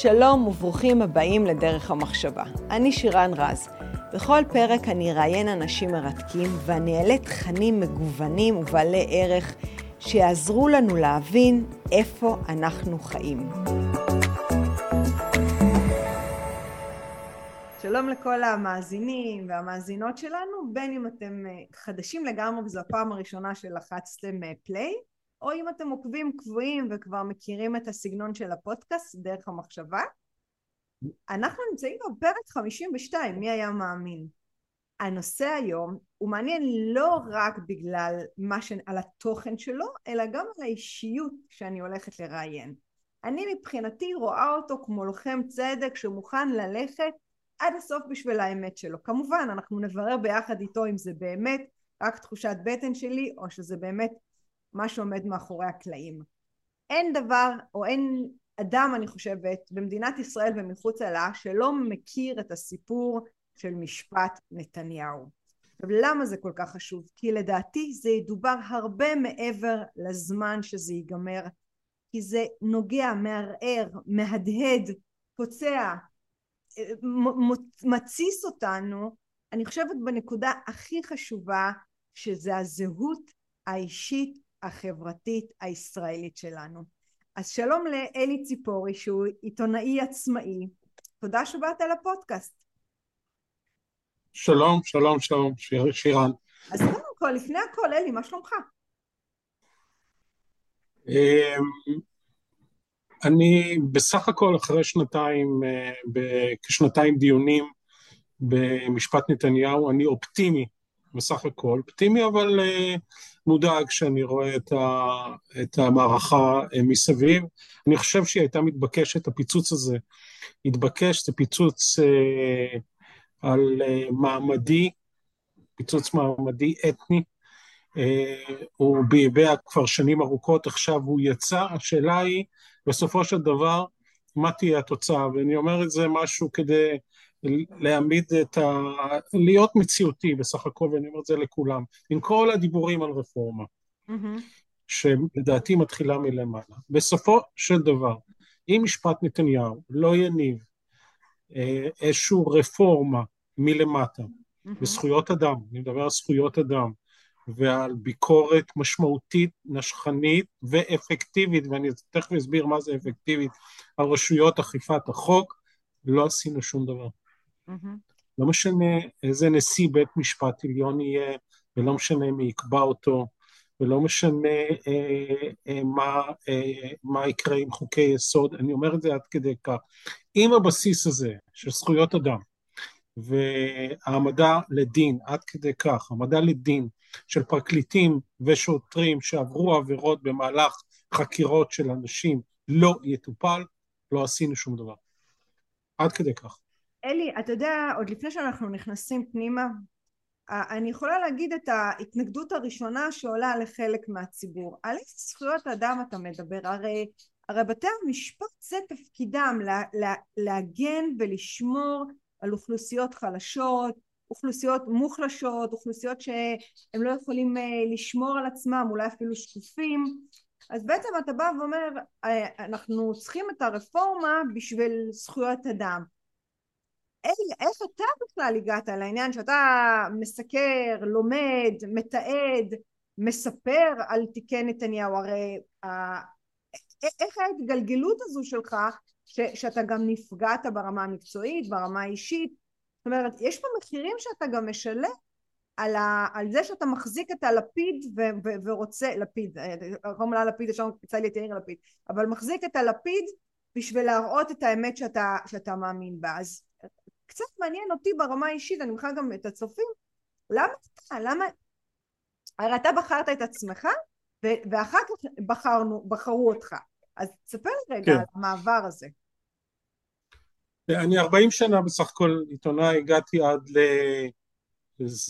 שלום וברוכים הבאים לדרך המחשבה. אני שירן רז. בכל פרק אני אראיין אנשים מרתקים ואני אעלה תכנים מגוונים ובעלי ערך שיעזרו לנו להבין איפה אנחנו חיים. שלום לכל המאזינים והמאזינות שלנו, בין אם אתם אה, חדשים לגמרי וזו הפעם הראשונה שלחצתם פליי, אה, או אם אתם עוקבים קבועים וכבר מכירים את הסגנון של הפודקאסט דרך המחשבה. אנחנו נמצאים בפרק 52, מי היה מאמין? הנושא היום הוא מעניין לא רק בגלל מה ש... על התוכן שלו, אלא גם על האישיות שאני הולכת לראיין. אני מבחינתי רואה אותו כמו לוחם צדק שמוכן ללכת עד הסוף בשביל האמת שלו. כמובן, אנחנו נברר ביחד איתו אם זה באמת רק תחושת בטן שלי, או שזה באמת מה שעומד מאחורי הקלעים. אין דבר, או אין אדם, אני חושבת, במדינת ישראל ומחוצה לה, שלא מכיר את הסיפור של משפט נתניהו. עכשיו, למה זה כל כך חשוב? כי לדעתי זה ידובר הרבה מעבר לזמן שזה ייגמר, כי זה נוגע, מערער, מהדהד, פוצע, מתסיס אותנו, אני חושבת בנקודה הכי חשובה שזה הזהות האישית החברתית הישראלית שלנו. אז שלום לאלי ציפורי שהוא עיתונאי עצמאי, תודה שבאת לפודקאסט. שלום, שלום, שלום, שיר, שירן. אז קודם כל, לפני הכל, אלי, מה שלומך? אמ, אני בסך הכל אחרי שנתיים, אה, כשנתיים דיונים במשפט נתניהו, אני אופטימי בסך הכל, אופטימי אבל אה, מודאג כשאני רואה את, ה, את המערכה אה, מסביב. אני חושב שהיא הייתה מתבקשת, הפיצוץ הזה התבקש, זה פיצוץ אה, על אה, מעמדי, פיצוץ מעמדי אתני, אה, הוא ביבע כבר שנים ארוכות, עכשיו הוא יצא, השאלה היא בסופו של דבר מה תהיה התוצאה, ואני אומר את זה משהו כדי להעמיד את ה... להיות מציאותי בסך הכל, ואני אומר את זה לכולם, עם כל הדיבורים על רפורמה, mm-hmm. שלדעתי מתחילה מלמעלה. בסופו של דבר, אם משפט נתניהו לא יניב אה, איזושהי רפורמה מלמטה, mm-hmm. בזכויות אדם, אני מדבר על זכויות אדם, ועל ביקורת משמעותית, נשכנית ואפקטיבית, ואני תכף אסביר מה זה אפקטיבית, על רשויות אכיפת החוק, לא עשינו שום דבר. Mm-hmm. לא משנה איזה נשיא בית משפט עליון יהיה, ולא משנה מי יקבע אותו, ולא משנה אה, אה, מה, אה, מה יקרה עם חוקי יסוד, אני אומר את זה עד כדי כך. אם הבסיס הזה של זכויות אדם והעמדה לדין, עד כדי כך, העמדה לדין של פרקליטים ושוטרים שעברו עבירות במהלך חקירות של אנשים לא יטופל, לא עשינו שום דבר. עד כדי כך. אלי, אתה יודע, עוד לפני שאנחנו נכנסים פנימה, אני יכולה להגיד את ההתנגדות הראשונה שעולה לחלק מהציבור. על איזה זכויות אדם אתה מדבר? הרי, הרי בתי המשפט זה תפקידם לה, לה, להגן ולשמור על אוכלוסיות חלשות, אוכלוסיות מוחלשות, אוכלוסיות שהם לא יכולים אה, לשמור על עצמם, אולי אפילו שקופים. אז בעצם אתה בא ואומר, אה, אנחנו צריכים את הרפורמה בשביל זכויות אדם. איך אתה בכלל הגעת לעניין שאתה מסקר, לומד, מתעד, מספר על תיקי נתניהו, הרי איך ההתגלגלות הזו שלך ש, שאתה גם נפגעת ברמה המקצועית, ברמה האישית, זאת אומרת יש פה מחירים שאתה גם משלם על, ה, על זה שאתה מחזיק את הלפיד ו, ו, ורוצה, לפיד, קוראים לה לפיד, ישר פיצה לי את יאיר לפיד, אבל מחזיק את הלפיד בשביל להראות את האמת שאתה, שאתה מאמין בה. אז קצת מעניין אותי ברמה האישית, אני בכלל גם את הצופים, למה אתה, למה, הרי אתה בחרת את עצמך ואחר כך בחרנו, בחרו אותך, אז תספר לי רגע כן. על המעבר הזה. אני 40 שנה בסך הכל עיתונאי, הגעתי עד ל...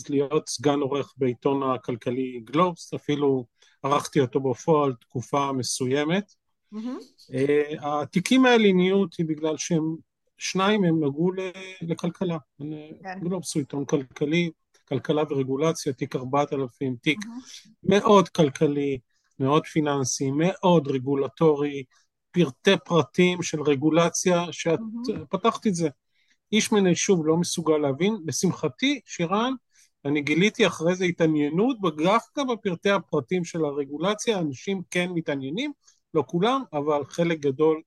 להיות סגן עורך בעיתון הכלכלי גלובס, אפילו ערכתי אותו בפועל תקופה מסוימת. Mm-hmm. התיקים האלה נהיו אותי בגלל שהם שניים הם נגעו לכלכלה. כן. גלובס הוא עיתון כלכלי, כלכלה ורגולציה, תיק 4000, תיק mm-hmm. מאוד כלכלי, מאוד פיננסי, מאוד רגולטורי, פרטי פרטים של רגולציה, שאת mm-hmm. פתחת את זה. איש מן היישוב לא מסוגל להבין. לשמחתי, שירן, אני גיליתי אחרי זה התעניינות דווקא בפרטי הפרטים של הרגולציה, אנשים כן מתעניינים, לא כולם, אבל חלק גדול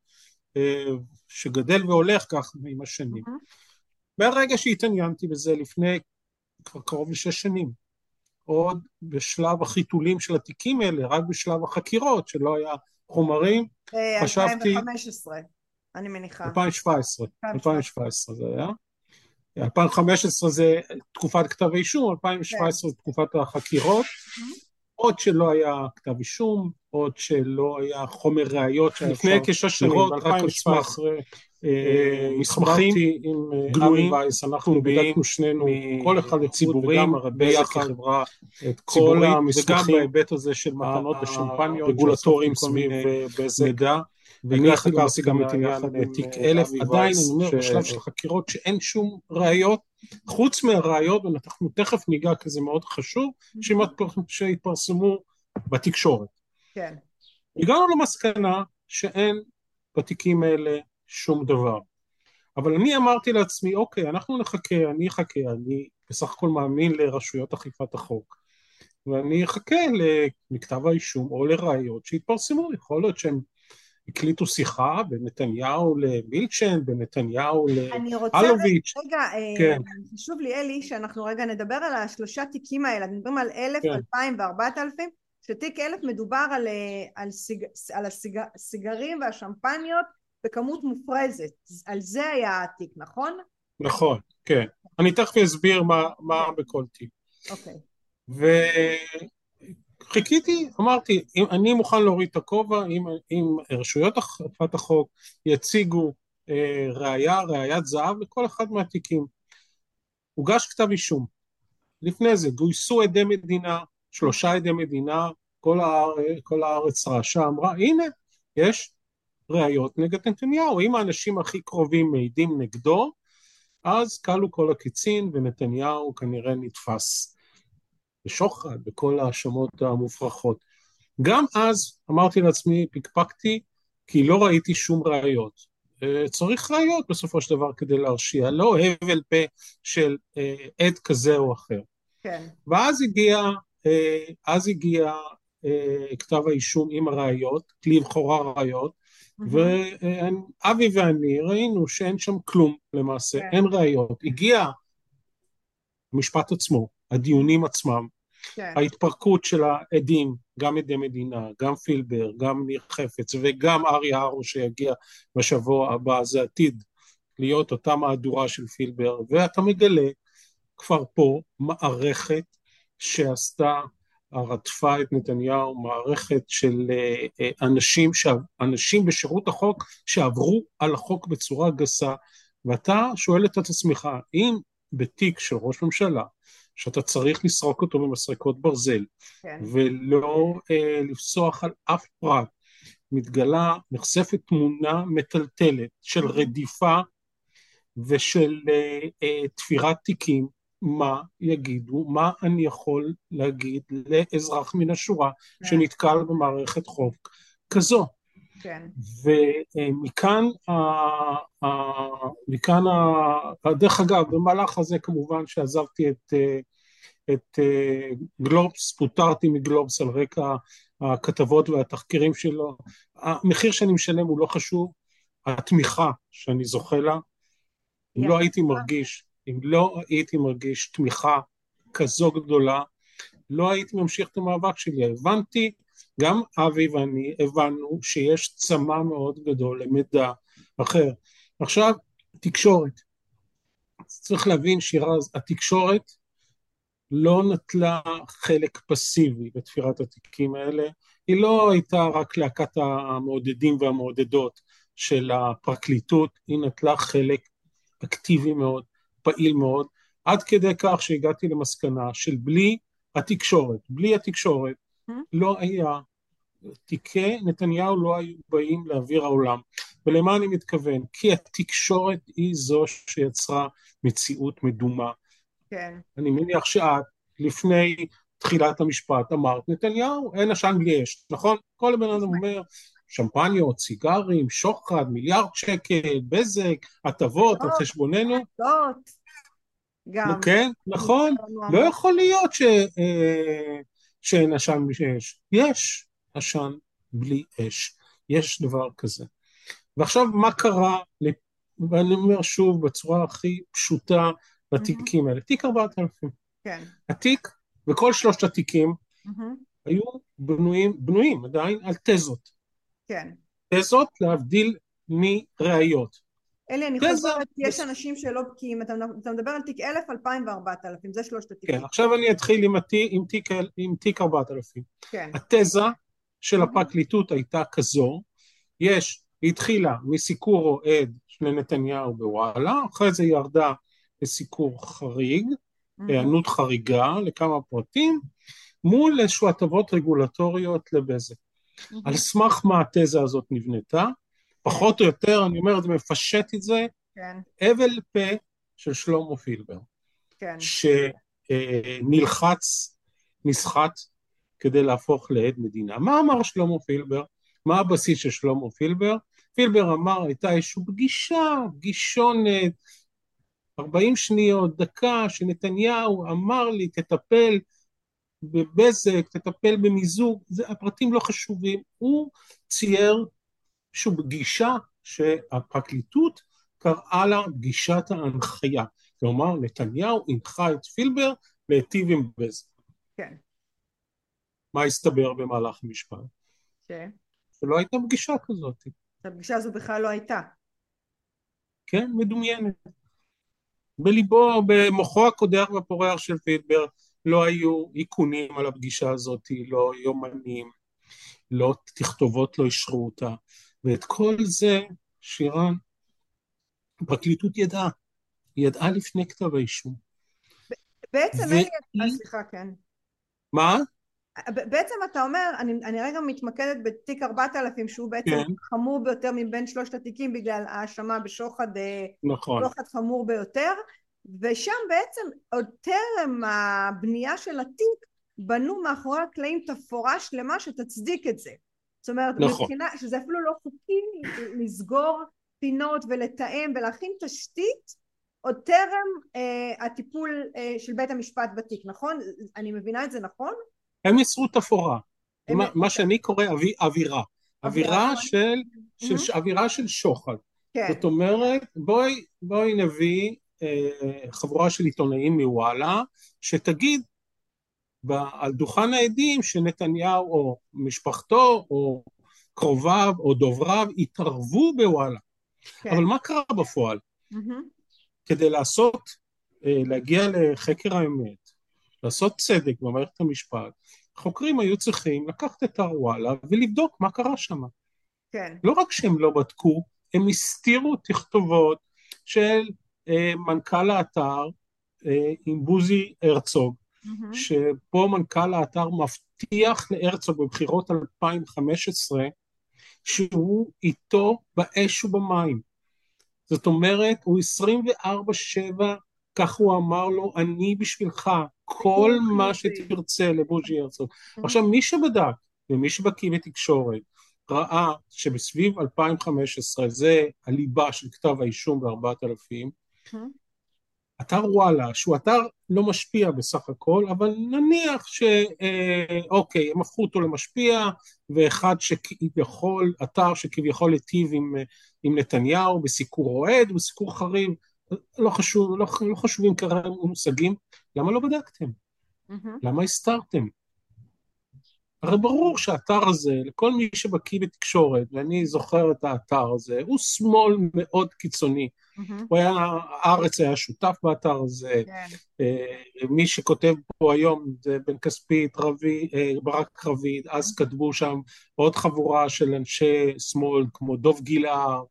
שגדל והולך כך עם השנים. מהרגע שהתעניינתי בזה לפני כבר קרוב לשש שנים, עוד בשלב החיתולים של התיקים האלה, רק בשלב החקירות, שלא היה חומרים, חשבתי... 2015, אני מניחה. 2017, 2017 זה היה. 2015 זה תקופת כתב האישום, 2017 זה תקופת החקירות. עוד שלא היה כתב אישום, עוד שלא היה חומר ראיות, לפני כשש שנים, ב-2017, מסמכים גלויים, אנחנו בדקנו שנינו, כל אחד ציבורים, ביחד חברה, את כל המסמכים, וגם בהיבט הזה של מתנות ושמפניות, רגולטורים סביב מידע, ואני חקרתי גם את עניין תיק אלף, עדיין אני אומר בשלב של חקירות שאין שום ראיות, חוץ מהראיות, ואנחנו תכף ניגע כי זה מאוד חשוב, שיתפרסמו בתקשורת. כן. הגענו למסקנה שאין בתיקים האלה שום דבר. אבל אני אמרתי לעצמי, אוקיי, אנחנו נחכה, אני אחכה, אני בסך הכל מאמין לרשויות אכיפת החוק, ואני אחכה למכתב האישום או לראיות שיתפרסמו, יכול להיות שהם הקליטו שיחה בין נתניהו למילצ'ן, בין נתניהו לאלוביץ'. אני רוצה רגע, אה, כן. חשוב לי אלי שאנחנו רגע נדבר על השלושה תיקים האלה, מדברים על אלף, כן. אלפיים וארבעת אלפים, שתיק אלף מדובר על, אה, על, סיג, על הסיגרים והשמפניות בכמות מופרזת, על זה היה התיק, נכון? נכון, כן. אני תכף אסביר מה, מה בכל תיק. אוקיי. וחיכיתי, אמרתי, אם אני מוכן להוריד את הכובע, אם, אם רשויות אכיפת החוק יציגו אה, ראייה, ראיית זהב לכל אחד מהתיקים. הוגש כתב אישום. לפני זה גויסו עדי מדינה, שלושה עדי מדינה, כל, הארץ, כל הארץ רעשה, אמרה, הנה, יש ראיות נגד נתניהו. אם האנשים הכי קרובים מעידים נגדו, אז כלו כל הקיצין ונתניהו כנראה נתפס בשוחד, בכל ההאשמות המופרכות. גם אז אמרתי לעצמי, פקפקתי, כי לא ראיתי שום ראיות. אה, צריך ראיות בסופו של דבר כדי להרשיע, לא הבל פה של אה, עד כזה או אחר. כן. ואז הגיע, אה, אז הגיע כתב האישום עם הראיות, כלי בכורה ראיות, ואבי ואני ראינו שאין שם כלום למעשה, כן. אין ראיות. הגיע המשפט עצמו, הדיונים עצמם, כן. ההתפרקות של העדים, גם עדי מדינה, גם פילבר, גם ניר חפץ וגם אריה הרו שיגיע בשבוע הבא, זה עתיד להיות אותה מהדורה של פילבר, ואתה מגלה כבר פה מערכת שעשתה רדפה את נתניהו, מערכת של אה, אה, אנשים, אנשים בשירות החוק שעברו על החוק בצורה גסה, ואתה שואל את עצמך, אם בתיק של ראש ממשלה, שאתה צריך לסרוק אותו במסרקות ברזל, כן. ולא אה, לפסוח על אף פרט, מתגלה, נחשפת תמונה מטלטלת של רדיפה ושל אה, אה, תפירת תיקים, מה יגידו, מה אני יכול להגיד לאזרח מן השורה כן. שנתקל במערכת חוק כזו. כן. ומכאן, מכאן, דרך אגב, במהלך הזה כמובן שעזבתי את, את גלובס, פוטרתי מגלובס על רקע הכתבות והתחקירים שלו. המחיר שאני משלם הוא לא חשוב, התמיכה שאני זוכה לה, אם לא הייתי מרגיש אם לא הייתי מרגיש תמיכה כזו גדולה, לא הייתי ממשיך את המאבק שלי. הבנתי, גם אבי ואני הבנו שיש צמא מאוד גדול למידע אחר. עכשיו, תקשורת. צריך להבין שירז, התקשורת לא נטלה חלק פסיבי בתפירת התיקים האלה, היא לא הייתה רק להקת המעודדים והמעודדות של הפרקליטות, היא נטלה חלק אקטיבי מאוד פעיל מאוד, עד כדי כך שהגעתי למסקנה של בלי התקשורת, בלי התקשורת mm-hmm. לא היה, תיקי נתניהו לא היו באים לאוויר העולם. ולמה אני מתכוון? כי התקשורת היא זו שיצרה מציאות מדומה. כן. אני מניח שאת, לפני תחילת המשפט, אמרת, נתניהו, אין עשן בלי אש, נכון? כל הבן אדם אומר שמפניות, סיגרים, שוחד, מיליארד שקל, בזק, הטבות על חשבוננו. גם. כן, נכון. לא יכול להיות אה, שאין עשן בלי אש. יש עשן בלי אש. יש דבר כזה. ועכשיו, מה קרה, ואני אומר שוב בצורה הכי פשוטה לתיקים האלה, תיק 4000. כן. התיק וכל שלושת התיקים היו בנויים, בנויים עדיין על תזות. כן. תזות להבדיל מראיות. אלי, אני חוזרת, יש אנשים שלא בקיאים, אתה, אתה מדבר על תיק 1000, 2000 ו-4000, זה שלושת התיקים. כן, עכשיו אני אתחיל עם, התי, עם, תיק, עם תיק 4000. כן. התזה של הפרקליטות הייתה כזו, יש, היא התחילה מסיקור אוהד לנתניהו בוואלה, אחרי זה ירדה לסיקור חריג, היענות חריגה לכמה פרטים, מול איזשהו הטבות רגולטוריות לבזק. על סמך מה התזה הזאת נבנתה, פחות או יותר, אני אומר זה, מפשט את זה, כן. אבל פה של שלמה פילבר, כן. שנלחץ, נסחט, כדי להפוך לעד מדינה. מה אמר שלמה פילבר? מה הבסיס של שלמה פילבר? פילבר אמר, הייתה איזושהי פגישה, פגישונת, 40 שניות, דקה, שנתניהו אמר לי, תטפל בבזק, תטפל במיזוג, זה, הפרטים לא חשובים. הוא צייר איזושהי פגישה שהפרקליטות קראה לה פגישת ההנחיה. כלומר, נתניהו הנחה את פילבר להיטיב עם בזק. כן. מה הסתבר במהלך המשפט? כן. שלא הייתה פגישה כזאת. הפגישה הזו בכלל לא הייתה. כן, מדומיינת. בליבו, במוחו הקודח והפורח של פילבר, לא היו איכונים על הפגישה הזאת, לא יומנים, לא תכתובות לא אישרו אותה, ואת כל זה, שירן, הפרקליטות ידעה, היא ידעה לפני כתב האישום. בעצם, ו... היא... סליחה, כן. מה? בעצם אתה אומר, אני, אני רגע מתמקדת בתיק 4000 שהוא בעצם כן. חמור ביותר מבין שלושת התיקים בגלל האשמה בשוחד אה, נכון. שוחד חמור ביותר ושם בעצם עוד טרם הבנייה של התיק בנו מאחורי הקלעים תפאורה שלמה שתצדיק את זה זאת אומרת נכון. מבחינה שזה אפילו לא חוקי לסגור פינות ולתאם ולהכין תשתית עוד טרם אה, הטיפול אה, של בית המשפט בתיק נכון? אני מבינה את זה נכון? הם יצרו תפאורה, מה, שאני קורא אווי, אווירה, אווירה של, של, mm-hmm. אווירה של שוחד. כן. זאת אומרת, בואי, בואי נביא אה, חבורה של עיתונאים מוואלה, שתגיד על דוכן העדים שנתניהו או משפחתו או קרוביו או דובריו התערבו בוואלה. כן. אבל מה קרה בפועל? Mm-hmm. כדי לעשות, אה, להגיע לחקר האמת, לעשות צדק במערכת המשפט, חוקרים היו צריכים לקחת את הוואלה ולבדוק מה קרה שם. כן. לא רק שהם לא בדקו, הם הסתירו תכתובות של אה, מנכ"ל האתר אה, עם בוזי הרצוג, mm-hmm. שפה מנכ"ל האתר מבטיח להרצוג בבחירות 2015 שהוא איתו באש ובמים. זאת אומרת, הוא 24-7, כך הוא אמר לו, אני בשבילך, כל מה שתרצה לבוז'י הרצוג. Mm-hmm. עכשיו, מי שבדק, ומי שבקיא בתקשורת, ראה שבסביב 2015, זה הליבה של כתב האישום ב-4000, mm-hmm. אתר וואלה, שהוא אתר לא משפיע בסך הכל, אבל נניח שאוקיי, אה, הם הפכו אותו למשפיע, ואחד שכביכול, אתר שכביכול היטיב עם, עם נתניהו בסיקור אוהד, בסיקור חריב, לא חשוב, לא, לא חשובים כרגע מושגים, למה לא בדקתם? Mm-hmm. למה הסתרתם? הרי ברור שהאתר הזה, לכל מי שבקיא בתקשורת, ואני זוכר את האתר הזה, הוא שמאל מאוד קיצוני. Mm-hmm. הוא היה, הארץ היה שותף באתר הזה. כן. אה, מי שכותב פה היום זה בן כספית, רבי, אה, ברק רביד, אז mm-hmm. כתבו שם עוד חבורה של אנשי שמאל, כמו דוב גילהר,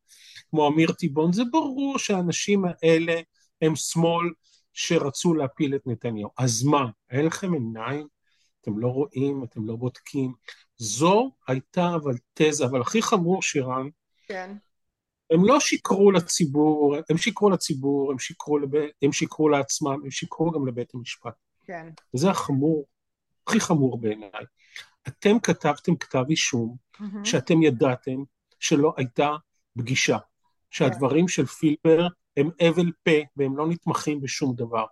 כמו אמיר טיבון, זה ברור שהאנשים האלה הם שמאל שרצו להפיל את נתניהו. אז מה, אין לכם עיניים? אתם לא רואים, אתם לא בודקים. זו הייתה אבל תזה, אבל הכי חמור, שירן, כן. הם לא שיקרו לציבור, הם שיקרו לציבור, הם שיקרו, לב... הם שיקרו לעצמם, הם שיקרו גם לבית המשפט. כן. וזה החמור, הכי חמור בעיניי. אתם כתבתם כתב אישום מהמם. שאתם ידעתם שלא הייתה פגישה, שהדברים של פילבר הם הבל פה והם לא נתמכים בשום דבר.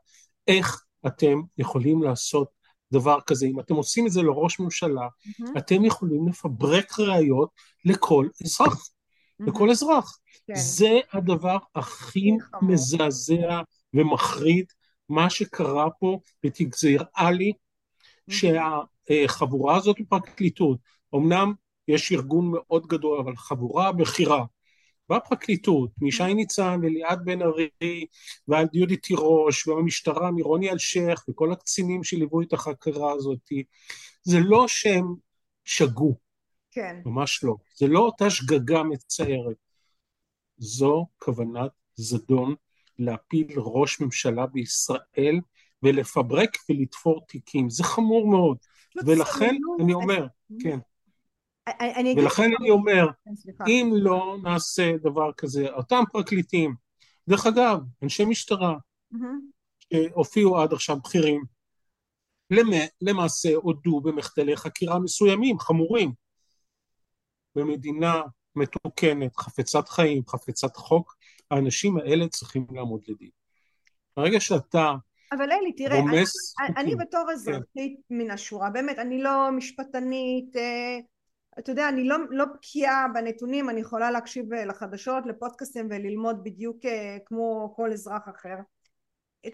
איך אתם יכולים לעשות דבר כזה? אם אתם עושים את זה לראש ממשלה, מהמם. אתם יכולים לפברק ראיות לכל אזרח, לכל אזרח. כן. זה הדבר הכי. מזעזע ומחריד, מה שקרה פה, ותגזרה לי שהחבורה הזאת בפרקליטות, אמנם יש ארגון מאוד גדול, אבל חבורה בכירה בפרקליטות, משי ניצן וליעד בן ארי ועד יהודי תירוש והמשטרה מרוני אלשיך וכל הקצינים שליוו את החקירה הזאת, זה לא שהם שגו, כן. ממש לא. זה לא אותה שגגה מצערת. זו כוונת זדון להפיל ראש ממשלה בישראל ולפברק ולתפור תיקים. זה חמור מאוד. ולכן סבלנות. אני אומר, כן, אני-. ולכן אני אומר, כן, סליחה. אם לא נעשה דבר כזה, אותם פרקליטים, דרך אגב, אנשי משטרה. שהופיעו עד עכשיו בכירים, למ- למעשה הודו במחדלי חקירה מסוימים, חמורים. במדינה מתוקנת, חפצת חיים, חפצת חוק, האנשים האלה צריכים לעמוד לדין. ברגע שאתה אבל אלי, תראה, אני- אני בתור אזרחית מן השורה, באמת, אני לא משפטנית, אה, אתה יודע, אני לא, לא בקיאה בנתונים, אני יכולה להקשיב אה, לחדשות, לפודקאסטים וללמוד בדיוק אה, כמו כל אזרח אחר.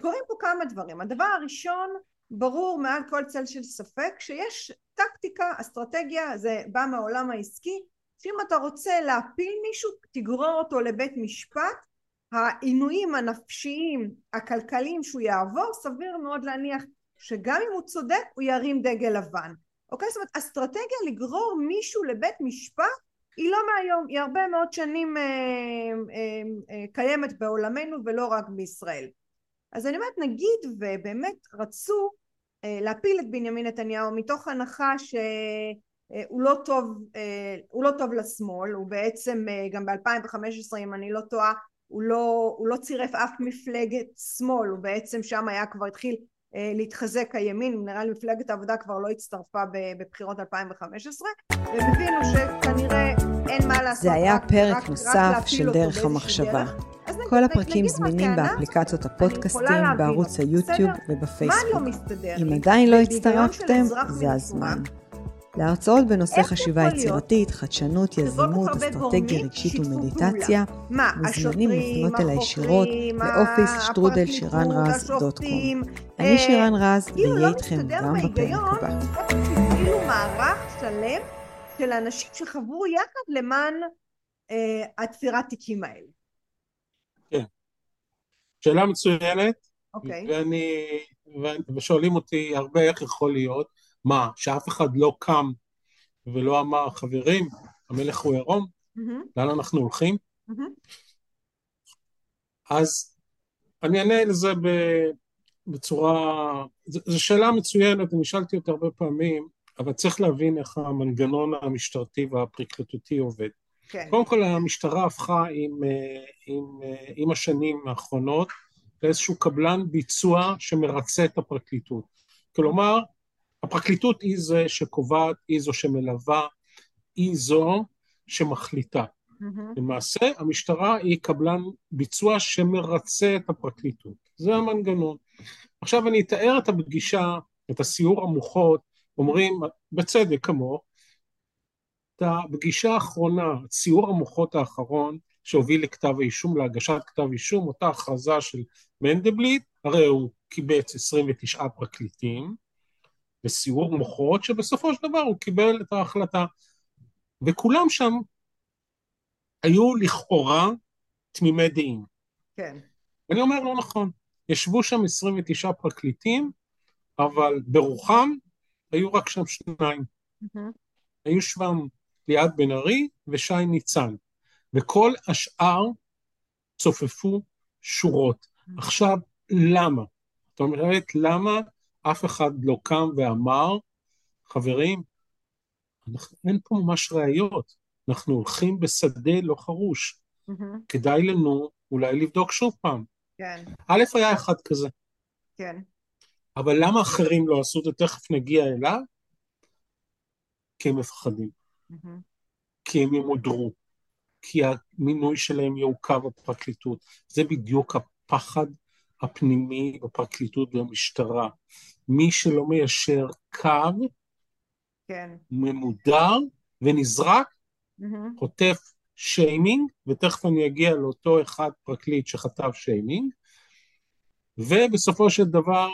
קורים פה כמה דברים. הדבר הראשון, ברור מעל כל צל של ספק, שיש טקטיקה, אסטרטגיה, זה בא מהעולם העסקי, שאם אתה רוצה להפיל מישהו, תגרור אותו לבית משפט, העינויים הנפשיים, הכלכליים שהוא יעבור, סביר מאוד להניח שגם אם הוא צודק, הוא ירים דגל לבן. אוקיי? זאת אומרת, אסטרטגיה לגרור מישהו לבית משפט היא לא מהיום, היא הרבה מאוד שנים אה, אה, אה, קיימת בעולמנו ולא רק בישראל. אז אני אומרת, נגיד ובאמת רצו אה, להפיל את בנימין נתניהו מתוך הנחה שהוא לא טוב, אה, הוא לא טוב לשמאל, הוא בעצם אה, גם ב-2015 אם אני לא טועה הוא לא, הוא לא צירף אף מפלגת שמאל, הוא בעצם שם היה כבר התחיל אה, להתחזק הימין, נראה לי מפלגת העבודה כבר לא הצטרפה בבחירות 2015, והם הבינו שכנראה אין מה לעשות, זה היה רק- פרק רק- רק נוסף להפיל של דרך המחשבה. דרך. כל הפרקים זמינים באפליקציות הפודקאסטים, בערוץ היוטיוב ובפייסבוק. לא אם? עדיין לא הצטרפתם, זה מן הזמן. להרצאות בנושא חשיבה יצירתית, חדשנות, יזמות, אסטרטגיה רגשית ומדיטציה, מוזמנים לפנות אליי ישירות החוקרים, לאופיס שטרודל שירן רז דוט קום. אני אה, שירן רז, כאילו ואהיה לא איתכם גם בפרק הבא. כאילו מערך שלם של אנשים שחברו יחד למען אה, התפירת תיקים האלה. שאלה מצוינת, אוקיי. ואני, ושואלים אותי הרבה איך יכול להיות, מה, שאף אחד לא קם ולא אמר, חברים, המלך הוא עירום, מהמם, לאן אנחנו הולכים? מהמם. אז אני אענה לזה ב- בצורה, זו שאלה מצוינת, אני שאלתי אותה הרבה פעמים, אבל צריך להבין איך המנגנון המשטרתי והפרקליטותי עובד. כן. קודם כל המשטרה הפכה עם, אה, עם, אה, עם השנים האחרונות לאיזשהו קבלן ביצוע שמרצה את הפרקליטות. כלומר, הפרקליטות היא זה שקובעת, היא זו שמלווה, היא זו שמחליטה. מהמם, למעשה המשטרה היא קבלן ביצוע שמרצה את הפרקליטות. זה המנגנון. עכשיו אני אתאר את הפגישה, את הסיור המוחות, אומרים, בצדק כמוך, את הפגישה האחרונה, סיור המוחות האחרון שהוביל לכתב האישום, להגשת כתב אישום, אותה הכרזה של מנדלבליט, הרי הוא קיבץ 29 פרקליטים, בסיור מוחות שבסופו של דבר הוא קיבל את ההחלטה. וכולם שם היו לכאורה תמימי דעים. כן. אני אומר לא נכון, ישבו שם 29 פרקליטים, אבל ברוחם היו רק שם שניים. מהמם, היו שם ליעד בן ארי ושי ניצן, וכל השאר צופפו שורות. עכשיו, למה? זאת אומרת, למה אף אחד לא קם ואמר, חברים, אנחנו, אין פה ממש ראיות, אנחנו הולכים בשדה לא חרוש, מהמם, כדאי לנו אולי לבדוק שוב פעם. כן, א', היה אחד כזה, כן. אבל למה אחרים לא עשו את זה? תכף נגיע אליו. כי הם מפחדים, מהמם. כי הם ימודרו, כי המינוי שלהם יעוכב בפרקליטות. זה בדיוק הפחד הפנימי בפרקליטות ובמשטרה. מי שלא מיישר קו, כן. ממודר ונזרק, מהמם. חוטף שיימינג, ותכף אני אגיע לאותו אחד פרקליט שחטף שיימינג, ובסופו של דבר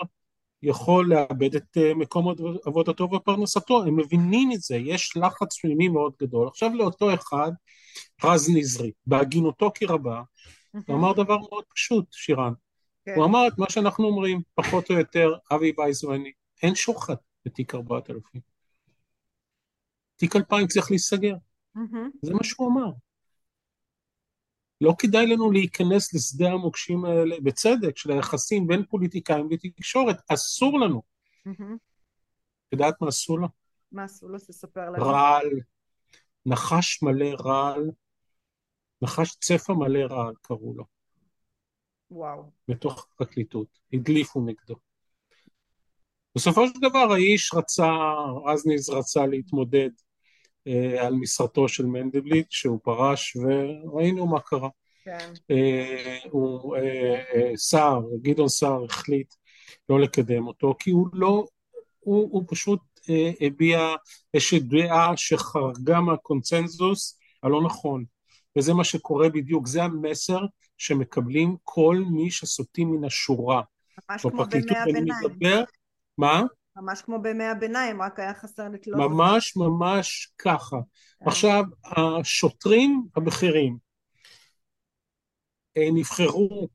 יכול לאבד את אה, מקום עבוד- עבודתו ופרנסתו. הם מבינים את זה, יש לחץ פנימי מאוד גדול. עכשיו לאותו אחד, רז נזרי, בהגינותו כי רבה, הוא אמר דבר מאוד פשוט, שירן. כן. הוא אמר את מה שאנחנו אומרים, פחות או יותר, אבי וייס ואני, אין שוחד בתיק 4000. תיק 2000 צריך להיסגר, מהמם. זה מה שהוא אמר. לא כדאי לנו להיכנס לשדה המוקשים האלה, בצדק, של היחסים בין פוליטיקאים לתקשורת, אסור לנו. את יודעת מה עשו לו? מה עשו לו? תספר לנו. רעל, נחש מלא רעל, נחש צפה מלא רעל קראו לו, וואו. בתוך הפרקליטות, הדליפו נגדו. בסופו של דבר האיש רצה, רזניז רצה להתמודד אה, על משרתו של מנדלבליט, שהוא פרש, וראינו מה קרה. כן. אה, הוא, אה, אה, סער, גדעון סער החליט לא לקדם אותו, כי הוא לא, הוא, הוא פשוט אה, הביע איזושהי דעה שחרגה מהקונצנזוס הלא נכון, וזה מה שקורה בדיוק, זה המסר שמקבלים כל מי שסוטים מן השורה. ממש כמו בימי הביניים. מדבר, מה? ממש כמו בימי הביניים, רק היה חסר לתלות. ממש ממש ככה. כן. עכשיו, השוטרים הבכירים אה, נבחרו,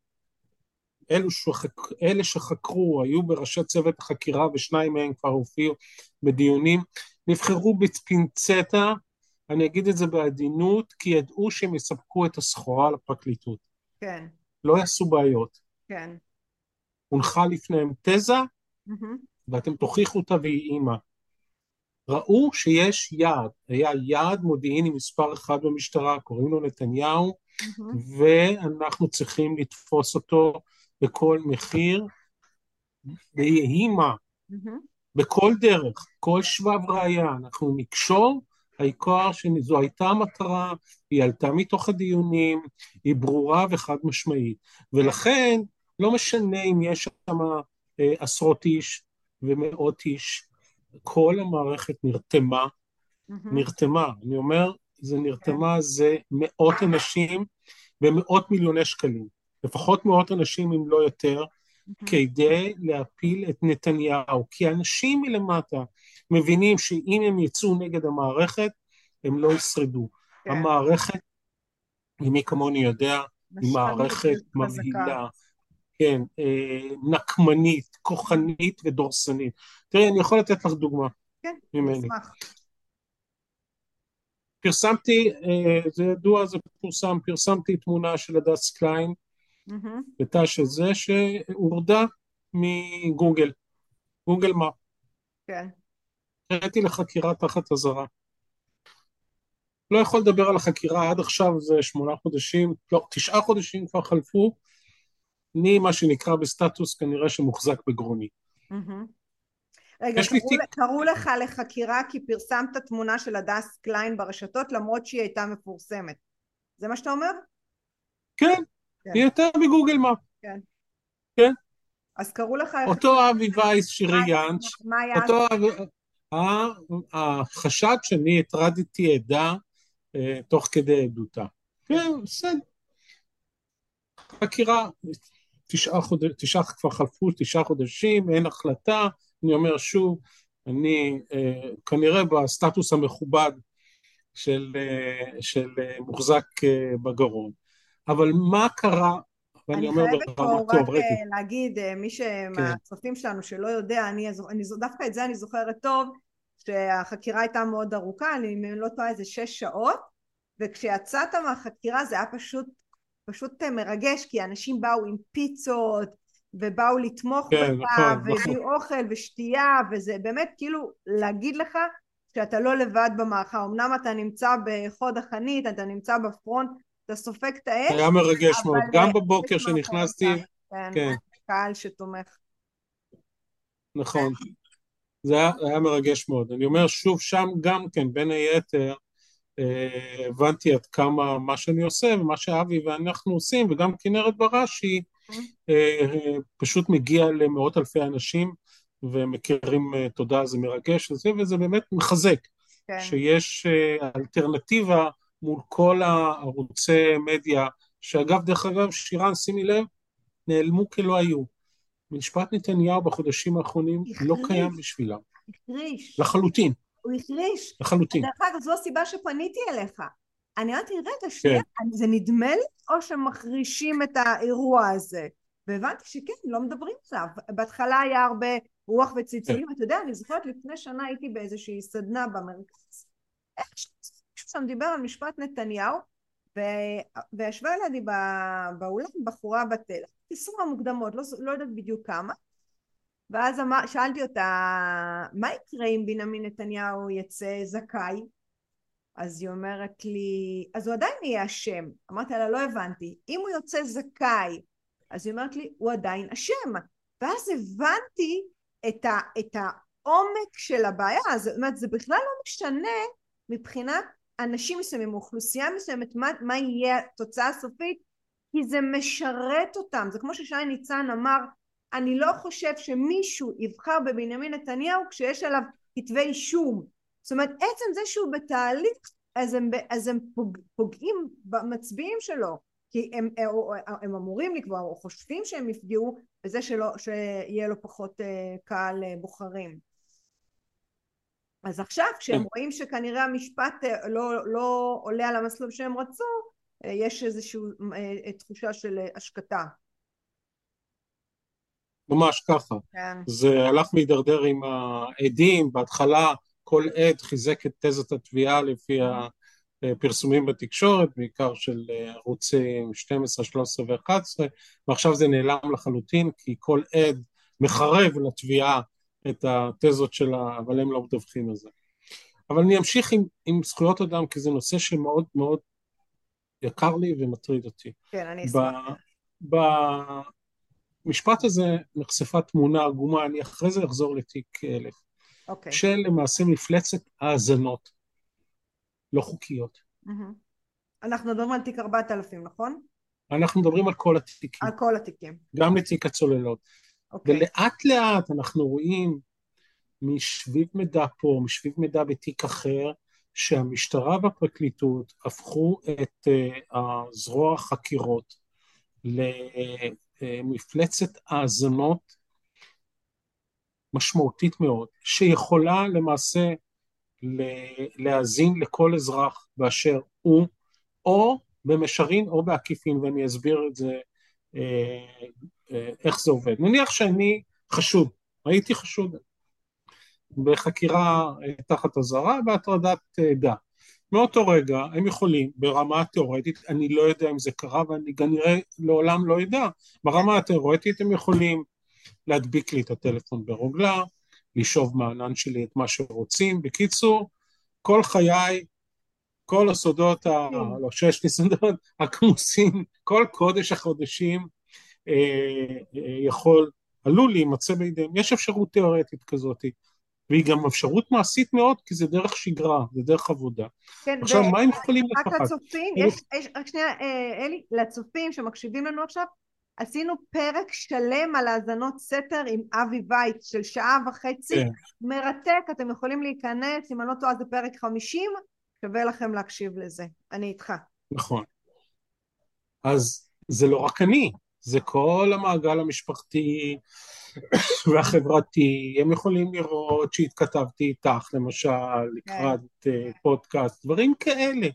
אלו שחק... אלה שחקרו, היו בראשי צוות החקירה ושניים מהם כבר הופיעו בדיונים, נבחרו בפינצטה, אני אגיד את זה בעדינות, כי ידעו שהם יספקו את הסחורה לפרקליטות. כן, לא יעשו בעיות. כן. הונחה לפניהם תזה. ואתם תוכיחו אותה והיא אימא. ראו שיש יעד, היה יעד מודיעיני מספר אחד במשטרה, קוראים לו נתניהו. ואנחנו צריכים לתפוס אותו בכל מחיר, ויהי מה. בכל דרך, כל שבב ראייה, אנחנו נקשור, העיקר שזו הייתה המטרה, היא עלתה מתוך הדיונים, היא ברורה וחד משמעית. ולכן, לא משנה אם יש שם אה, עשרות איש ומאות איש, כל המערכת נרתמה, מהמם. נרתמה, אני אומר, זה נרתמה, זה מאות אנשים ומאות מיליוני שקלים, לפחות מאות אנשים אם לא יותר, כדי להפיל את נתניהו, כי אנשים מלמטה מבינים שאם הם יצאו נגד המערכת, הם לא ישרדו. כן. המערכת, ומי כמוני יודע, היא מערכת. מבהילה, כן, אה, נקמנית, כוחנית ודורסנית. תראי, אני יכול לתת לך דוגמה כן, ממני. נשמח. פרסמתי, אה, זה ידוע, זה פורסם, פרסמתי תמונה של הדס קליין. בתא של זה שהורדה מגוגל, גוגל מה, כן. הראיתי לחקירה תחת אזהרה. לא יכול לדבר על החקירה, עד עכשיו זה שמונה חודשים, לא, תשעה חודשים כבר חלפו, אני מה שנקרא בסטטוס כנראה שמוחזק בגרוני. רגע, לי קראו, תיק. קראו לך לחקירה כי פרסמת תמונה של הדס קליין ברשתות למרות שהיא הייתה מפורסמת. זה מה שאתה אומר? כן, כן. היא הייתה בגוגל מה. אז קראו לך... אותו אבי וייס היה... אותו אבי... החשד שאני הטרדתי עדה אה, תוך כדי עדותה. כן, בסדר. חקירה, תשעה חודשים, תשעה כבר חלפו תשעה חודשים, אין החלטה, אני אומר שוב, אני אה, כנראה בסטטוס המכובד של, אה, של מוחזק בגרון. אבל מה קרה, ואני אני אומר חייבת פה ברמה רק אה, להגיד, אה, מי שמהצופים שלנו שלא יודע, אני, אני דווקא את זה אני זוכרת טוב, שהחקירה הייתה מאוד ארוכה, אני אם אני לא טועה איזה שש שעות, וכשיצאת מהחקירה זה היה פשוט, פשוט אה, מרגש, כי אנשים באו עם פיצות, ובאו לתמוך כן, בך, נכון, והביאו אוכל ושתייה, וזה באמת כאילו להגיד לך שאתה לא לבד במערכה, אמנם אתה נמצא בחוד החנית, אתה נמצא בפרונט, אתה סופג את האש, היה מרגש מאוד, אה, גם בבוקר יש שנכנסתי, מאחוריך, כן, כן. קהל שתומך. נכון. זה היה, היה מרגש מאוד. אני אומר שוב, שם גם כן, בין היתר, אה, הבנתי עד כמה מה שאני עושה ומה שאבי ואנחנו עושים, וגם כנרת בראשי, אה, פשוט מגיע למאות אלפי אנשים ומכירים אה, תודה, זה מרגש וזה, וזה באמת מחזק, כן. שיש אלטרנטיבה מול כל הערוצי מדיה, שאגב, דרך אגב, שירן, שימי לב, נעלמו כלא היו. משפט נתניהו בחודשים האחרונים החריש. לא קיים בשבילם. החריש. לחלוטין. הוא החריש. לחלוטין. דרך אגב, זו הסיבה שפניתי אליך. אני אמרתי, רגע, שנייה, כן. זה נדמה לי או שמחרישים את האירוע הזה? והבנתי שכן, לא מדברים עליו. בהתחלה היה הרבה רוח וצלצולים, כן. אתה יודע, אני זוכרת לפני שנה הייתי באיזושהי סדנה במרכז. איך שם דיבר על משפט נתניהו, וישבה לידי באולם בחורה בת עשרה המוקדמות, לא, לא יודעת בדיוק כמה, ואז אמר, שאלתי אותה, מה יקרה אם בנימין נתניהו יצא זכאי? אז היא אומרת לי, אז הוא עדיין יהיה אשם. אמרתי לה, לא הבנתי. אם הוא יוצא זכאי, אז היא אומרת לי, הוא עדיין אשם. ואז הבנתי את, ה, את העומק של הבעיה. זאת אומרת, זה בכלל לא משנה מבחינת אנשים מסוימים, אוכלוסייה מסוימת, מה, מה יהיה התוצאה הסופית, כי זה משרת אותם. זה כמו ששי ניצן אמר, אני לא חושב שמישהו יבחר בבנימין נתניהו כשיש עליו כתבי אישום. זאת אומרת, עצם זה שהוא בתהליך, אז הם, אז הם פוג, פוגעים במצביעים שלו. כי הם, הם, הם אמורים לקבוע, או חושבים שהם יפגעו בזה שלא, שיהיה לו פחות אה, קהל אה, בוחרים. אז עכשיו כשהם כן. רואים שכנראה המשפט אה, לא, לא עולה על המסלול שהם רצו, אה, יש איזושהי אה, תחושה של השקטה. ממש ככה. כן. זה הלך והידרדר עם העדים, בהתחלה כל עד חיזק את תזת התביעה לפי הפרסומים בתקשורת, בעיקר של ערוצים 12, 13 ו-11, ועכשיו זה נעלם לחלוטין, כי כל עד מחרב לתביעה את התזות שלה, אבל הם לא מדווחים על זה. אבל אני אמשיך עם, עם זכויות אדם, כי זה נושא שמאוד מאוד יקר לי ומטריד אותי. כן, אני אשמח. במשפט הזה נחשפה תמונה עגומה, אני אחרי זה אחזור לתיק אלף, אוקיי. של למעשה מפלצת האזנות לא חוקיות. אנחנו מדברים על תיק 4000, נכון? אנחנו מדברים על כל התיקים. על כל התיקים. גם לתיק הצוללות. אוקיי. ולאט לאט אנחנו רואים משביב מידע פה, משביב מידע בתיק אחר, שהמשטרה והפרקליטות הפכו את uh, הזרוע החקירות למפלצת האזנות משמעותית מאוד, שיכולה למעשה להאזין לכל אזרח באשר הוא, או במישרין או בעקיפין, ואני אסביר את זה אה, אה, איך זה עובד. נניח שאני חשוד, הייתי חשוד בחקירה אה, תחת אזהרה בהטרדת עדה. מאותו רגע הם יכולים, ברמה התיאורטית, אני לא יודע אם זה קרה ואני כנראה לעולם לא אדע, ברמה התיאורטית הם יכולים להדביק לי את הטלפון ברוגלה, לשאוב מהענן שלי את מה שרוצים, בקיצור, כל חיי, כל הסודות, ה... לא שיש לי סודות, הכמוסים, כל קודש החודשים, אה, אה, יכול, עלול להימצא בידיהם, יש אפשרות תיאורטית כזאת, והיא גם אפשרות מעשית מאוד, כי זה דרך שגרה, זה דרך עבודה. כן, עכשיו, ו... מה הם יכולים לקחת? רק לצופים, יש, יש, רק שנייה, אה, אלי, לצופים שמקשיבים לנו עכשיו, עשינו פרק שלם על האזנות סתר עם אבי וייט של שעה וחצי, כן. מרתק, אתם יכולים להיכנס, אם אני לא טועה זה פרק 50, שווה לכם להקשיב לזה, אני איתך. נכון. אז זה לא רק אני, זה כל המעגל המשפחתי והחברתי, הם יכולים לראות שהתכתבתי איתך למשל לקראת כן. אה, פודקאסט, דברים כאלה.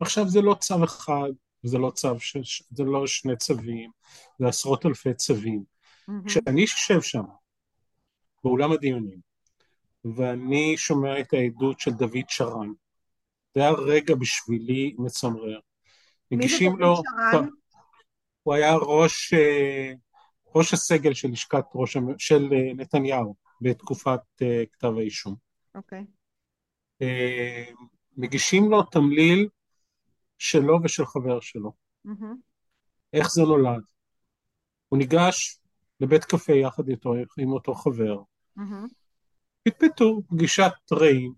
עכשיו זה לא צו אחד, זה לא צו, ש... זה לא שני צווים, זה עשרות אלפי צווים. Mm-hmm. כשאני יושב שם, באולם הדיונים, ואני שומע את העדות של דוד שרן, זה היה רגע בשבילי מצמרר. מי זה דוד לו... שרן? הוא היה ראש, אה, ראש הסגל של לשכת ראש, של אה, נתניהו בתקופת אה, כתב האישום. אוקיי. מגישים לו תמליל שלו ושל חבר שלו. Mm-hmm. איך זה נולד? הוא ניגש לבית קפה יחד איתו, עם אותו חבר. Mm-hmm. פטפטו פגישת רעים.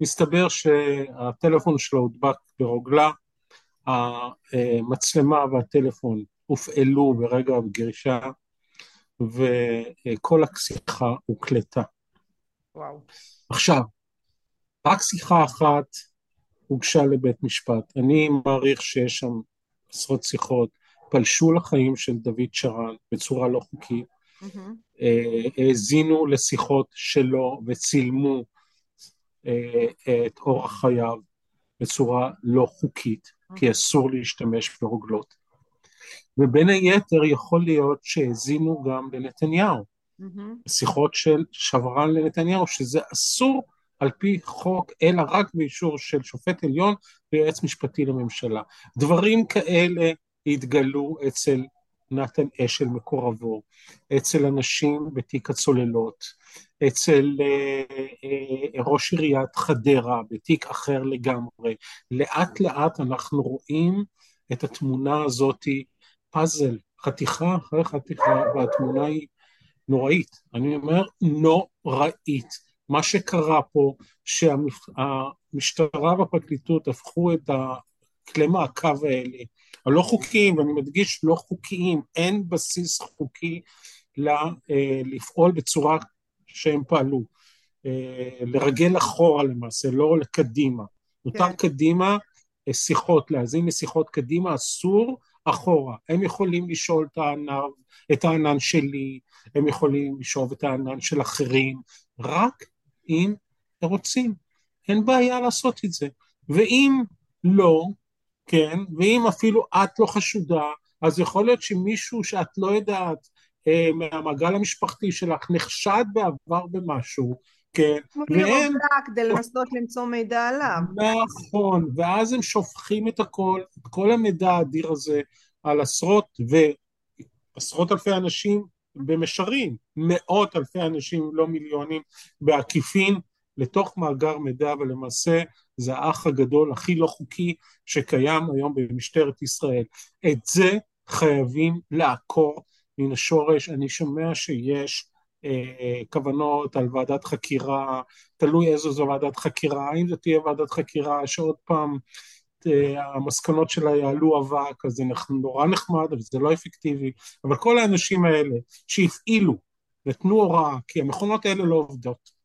מסתבר שהטלפון שלו הודבק ברוגלה, המצלמה והטלפון הופעלו ברגע הגרישה, וכל השיחה הוקלטה. וואו. עכשיו, רק שיחה אחת הוגשה לבית משפט. אני מעריך שיש שם עשרות שיחות, פלשו לחיים של דוד שרן בצורה לא חוקית, Mm-hmm. האזינו לשיחות שלו וצילמו אה, את אורח חייו בצורה לא חוקית, כי אסור להשתמש ברוגלות. ובין היתר יכול להיות שהאזינו גם לנתניהו, Mm-hmm. שיחות של שברן לנתניהו, שזה אסור על פי חוק, אלא רק באישור של שופט עליון ויועץ משפטי לממשלה. דברים כאלה התגלו אצל נתן אשל מקורבו, אצל אנשים בתיק הצוללות, אצל אה, אה, ראש עיריית חדרה בתיק אחר לגמרי. לאט לאט אנחנו רואים את התמונה הזאתי, פאזל, חתיכה אחרי חתיכה, והתמונה היא נוראית. אני אומר נוראית. מה שקרה פה, שהמשטרה והפרקליטות הפכו את הכלי מעקב האלה הלא חוקיים, ואני מדגיש לא חוקיים, אין בסיס חוקי לה, אה, לפעול בצורה שהם פעלו. אה, לרגל אחורה למעשה, לא לקדימה. מותר כן. קדימה אה, שיחות, להאזין לשיחות קדימה, אסור אחורה. הם יכולים לשאול את הענן, את הענן שלי, הם יכולים לשאול את הענן של אחרים, רק אם רוצים. אין בעיה לעשות את זה. ואם לא, כן, ואם אפילו את לא חשודה, אז יכול להיות שמישהו שאת לא יודעת אה, מהמעגל המשפחתי שלך נחשד בעבר במשהו, כן, והם... כדי לנסות למצוא מידע עליו. נכון, ואז הם שופכים את הכל, את כל המידע האדיר הזה, על עשרות ועשרות אלפי אנשים במישרין, מאות אלפי אנשים, לא מיליונים, בעקיפין, לתוך מאגר מידע, ולמעשה זה האח הגדול הכי לא חוקי שקיים היום במשטרת ישראל. את זה חייבים לעקור מן השורש. אני שומע שיש אה, כוונות על ועדת חקירה, תלוי איזו זו ועדת חקירה, האם זו תהיה ועדת חקירה שעוד פעם אה, המסקנות שלה יעלו אבק, אז זה נורא נחמד, אבל זה לא אפקטיבי. אבל כל האנשים האלה שהפעילו ותנו הוראה, כי המכונות האלה לא עובדות.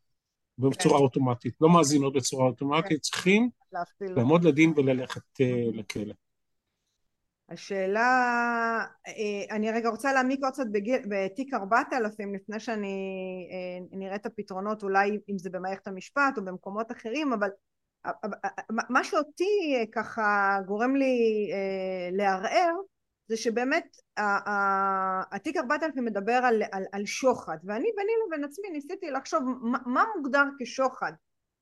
בצורה אוטומטית, לא מאזינות בצורה אוטומטית, צריכים לעמוד לדין וללכת אה, לכלא. השאלה, אה, אני רגע רוצה להעמיק עוד קצת בתיק 4000 לפני שאני אה, נראה את הפתרונות אולי אם זה במערכת המשפט או במקומות אחרים אבל מה שאותי ככה גורם לי לערער זה שבאמת התיק 4000 מדבר על, על, על שוחד ואני ביני לבין עצמי ניסיתי לחשוב מה, מה מוגדר כשוחד?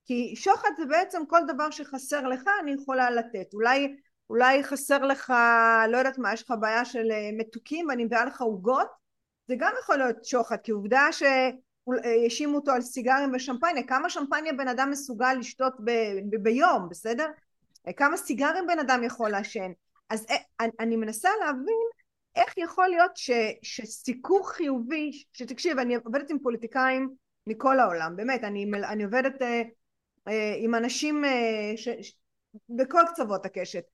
כי שוחד זה בעצם כל דבר שחסר לך אני יכולה לתת. אולי, אולי חסר לך לא יודעת מה יש לך בעיה של אה, מתוקים ואני מביאה לך עוגות? זה גם יכול להיות שוחד כי עובדה שהאשימו אותו על סיגרים ושמפניה. כמה שמפניה בן אדם מסוגל לשתות ב, ב, ביום בסדר? כמה סיגרים בן אדם יכול לעשן אז אה, אני מנסה להבין איך יכול להיות ש, שסיקור חיובי, שתקשיב אני עובדת עם פוליטיקאים מכל העולם, באמת אני, אני עובדת אה, אה, עם אנשים אה, ש, ש, בכל קצוות הקשת,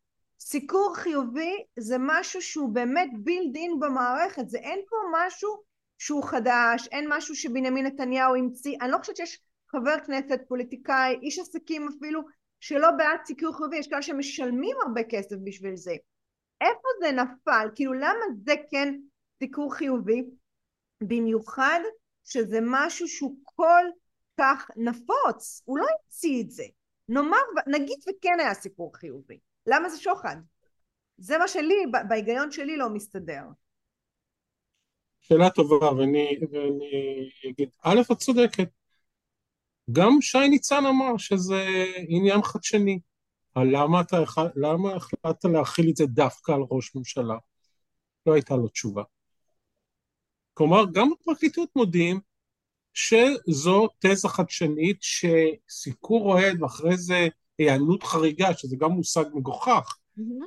סיקור חיובי זה משהו שהוא באמת בילד אין במערכת, זה אין פה משהו שהוא חדש, אין משהו שבנימין נתניהו המציא, אני לא חושבת שיש חבר כנסת, פוליטיקאי, איש עסקים אפילו שלא בעד סיקור חיובי, יש כאלה שמשלמים הרבה כסף בשביל זה. איפה זה נפל? כאילו למה זה כן סיקור חיובי? במיוחד שזה משהו שהוא כל כך נפוץ, הוא לא המציא את זה. נאמר, נגיד וכן היה סיקור חיובי, למה זה שוחד? זה מה שלי, בהיגיון שלי לא מסתדר. שאלה טובה, ואני, ואני אגיד, א', את צודקת. גם שי ניצן אמר שזה עניין חדשני. למה, אתה, למה החלטת להכיל את זה דווקא על ראש ממשלה? לא הייתה לו תשובה. כלומר, גם בפרקליטות מודיעים שזו תזה חדשנית שסיקור אוהד ואחרי זה היענות חריגה, שזה גם מושג מגוחך. Mm-hmm.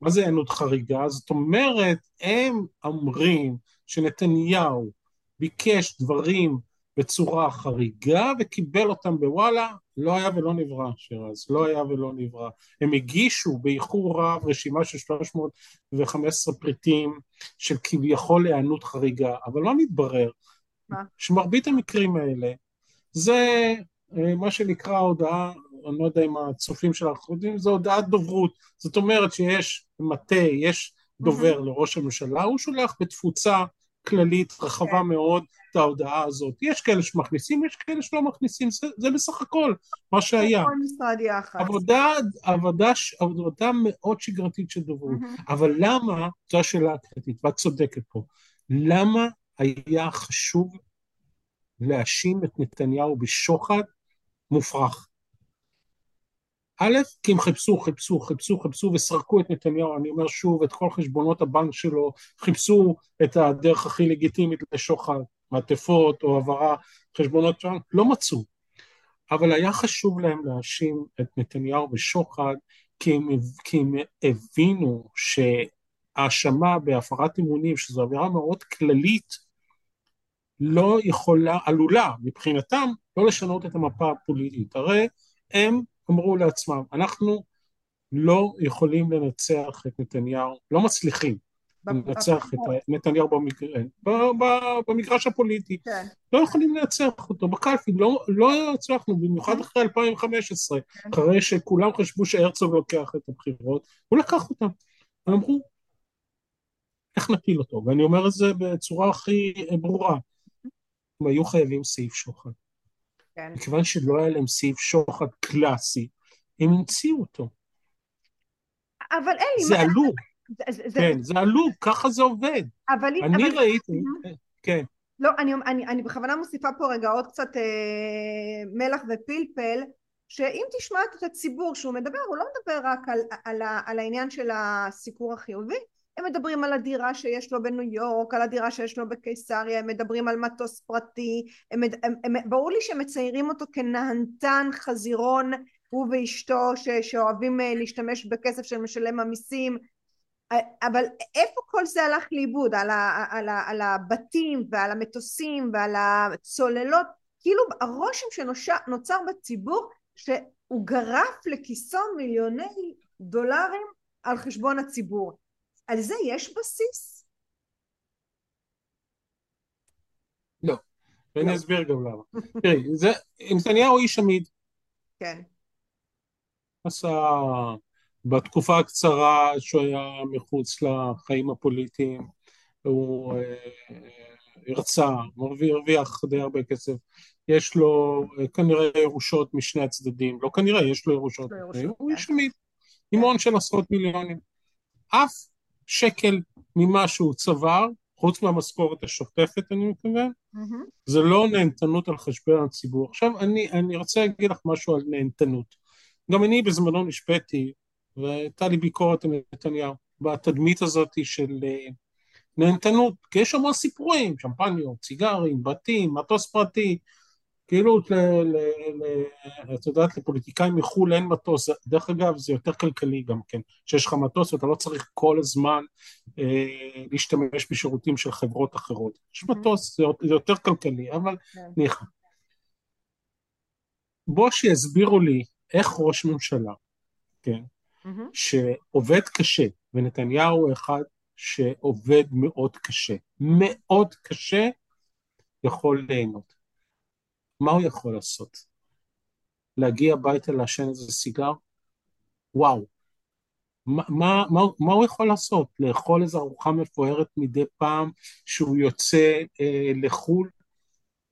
מה זה היענות חריגה? זאת אומרת, הם אומרים שנתניהו ביקש דברים בצורה חריגה וקיבל אותם בוואלה, לא היה ולא נברא שירז, לא היה ולא נברא. הם הגישו באיחור רב רשימה של 315 פריטים של כביכול היענות חריגה, אבל לא מתברר מה? שמרבית המקרים האלה זה אה, מה שנקרא הודעה, אני לא יודע אם הצופים של אנחנו יודעים, זה הודעת דוברות. זאת אומרת שיש מטה, יש דובר לראש הממשלה, הוא שולח בתפוצה כללית רחבה כן. מאוד את ההודעה הזאת. יש כאלה שמכניסים, יש כאלה שלא מכניסים, זה, זה בסך הכל מה שהיה. כל משרד יחד. עבודה, עבודה, עבודה מאוד שגרתית של דוברות. מהמם. אבל למה, זו השאלה הקריטית, ואת צודקת פה, למה היה חשוב להאשים את נתניהו בשוחד מופרך? א', כי הם חיפשו, חיפשו, חיפשו, חיפשו וסרקו את נתניהו, אני אומר שוב, את כל חשבונות הבנק שלו, חיפשו את הדרך הכי לגיטימית לשוחד, מעטפות או העברה, חשבונות שם, לא מצאו. אבל היה חשוב להם להאשים את נתניהו בשוחד, כי הם, כי הם הבינו שהאשמה בהפרת אמונים, שזו עבירה מאוד כללית, לא יכולה, עלולה מבחינתם לא לשנות את המפה הפוליטית. הרי הם אמרו לעצמם, אנחנו לא יכולים לנצח את נתניהו, לא מצליחים לנצח את נתניהו ב- במגרש הפוליטי, כן. לא יכולים לנצח אותו בקלפי, לא, לא הצלחנו, במיוחד אחרי 2015, כן. אחרי שכולם חשבו שהרצוג לוקח את הבחירות, הוא לקח אותם. הם אמרו, איך נפיל אותו? ואני אומר את זה בצורה הכי ברורה. הם היו חייבים סעיף שוחד. כן. מכיוון שלא היה להם סעיף שוחד קלאסי, הם המציאו אותו. אבל אלי, זה מה- עלוב, זה- זה- כן, זה עלוב, ככה זה עובד. אבל אני אבל- ראיתי, Mhm. כן, לא, אני, אני, אני בכוונה מוסיפה פה רגע עוד קצת אה, מלח ופלפל, שאם תשמע את הציבור שהוא מדבר, הוא לא מדבר רק על, על, על העניין של הסיקור החיובי, הם מדברים על הדירה שיש לו בניו יורק, על הדירה שיש לו בקיסריה, הם מדברים על מטוס פרטי, הם, הם, הם, ברור לי שהם מציירים אותו כנהנתן חזירון, הוא ואשתו ש, שאוהבים אה, להשתמש בכסף של משלם המיסים, אבל איפה כל זה הלך לאיבוד? על, ה, על, ה, על הבתים ועל המטוסים ועל הצוללות? כאילו הרושם שנוצר בציבור שהוא גרף לכיסו מיליוני דולרים על חשבון הציבור. על זה יש בסיס? ואני אסביר גם למה. תראי, זה, נתניהו איש אמיד, כן. עשה בתקופה הקצרה שהוא היה מחוץ לחיים הפוליטיים, הוא אה, הרצה, הרוויח די הרבה כסף, יש לו אה, כנראה ירושות משני הצדדים, לא כנראה, יש לו ירושות, הוא כן. איש אמיד, עם הון של עשרות מיליונים. אף שקל ממה שהוא צבר, חוץ מהמשכורת השוטפת אני מתכוון, מהמם. זה לא נהנתנות על חשבון הציבור. עכשיו אני, אני רוצה להגיד לך משהו על נהנתנות. גם אני בזמנו נשפטתי, והייתה לי ביקורת על נתניהו, בתדמית הזאת של אה, נהנתנות, כי יש המון סיפורים, שמפניות, סיגרים, בתים, מטוס פרטי, כאילו, את יודעת, לפוליטיקאים מחו"ל אין מטוס, דרך אגב זה יותר כלכלי גם כן, שיש לך מטוס ואתה לא צריך כל הזמן אה, להשתמש בשירותים של חברות אחרות. יש מטוס, זה, זה יותר כלכלי, אבל כן. ניחא. בוא שיסבירו לי איך ראש ממשלה, כן, מהמם. שעובד קשה, ונתניהו הוא אחד שעובד מאוד קשה, מאוד קשה, יכול ליהנות. מה הוא יכול לעשות? להגיע הביתה לעשן איזה סיגר? וואו. מה, מה, מה, מה הוא יכול לעשות? לאכול איזו ארוחה מפוארת מדי פעם שהוא יוצא אה, לחו"ל?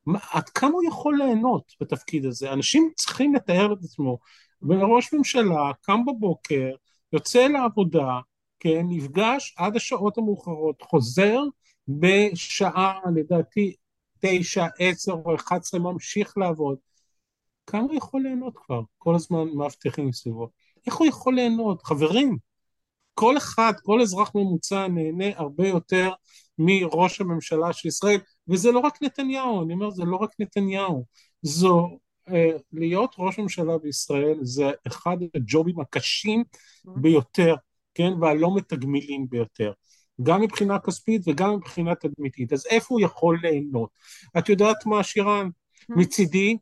מה, עד כמה הוא יכול ליהנות בתפקיד הזה? אנשים צריכים לתאר את עצמו. וראש ממשלה קם בבוקר, יוצא לעבודה, כן, נפגש עד השעות המאוחרות, חוזר בשעה, לדעתי, תשע, עשר או אחד עשרה, ממשיך לעבוד. כמה הוא יכול ליהנות כבר? כל הזמן מאבטחים מסביבו. איך הוא יכול ליהנות? חברים, כל אחד, כל אזרח ממוצע נהנה הרבה יותר מראש הממשלה של ישראל, וזה לא רק נתניהו, אני אומר, זה לא רק נתניהו, זו, אה, להיות ראש ממשלה בישראל זה אחד הג'ובים הקשים ביותר, כן, והלא מתגמילים ביותר. גם מבחינה כספית וגם מבחינה תדמיתית. אז איפה הוא יכול ליהנות? את יודעת מה, שירן? מצידי,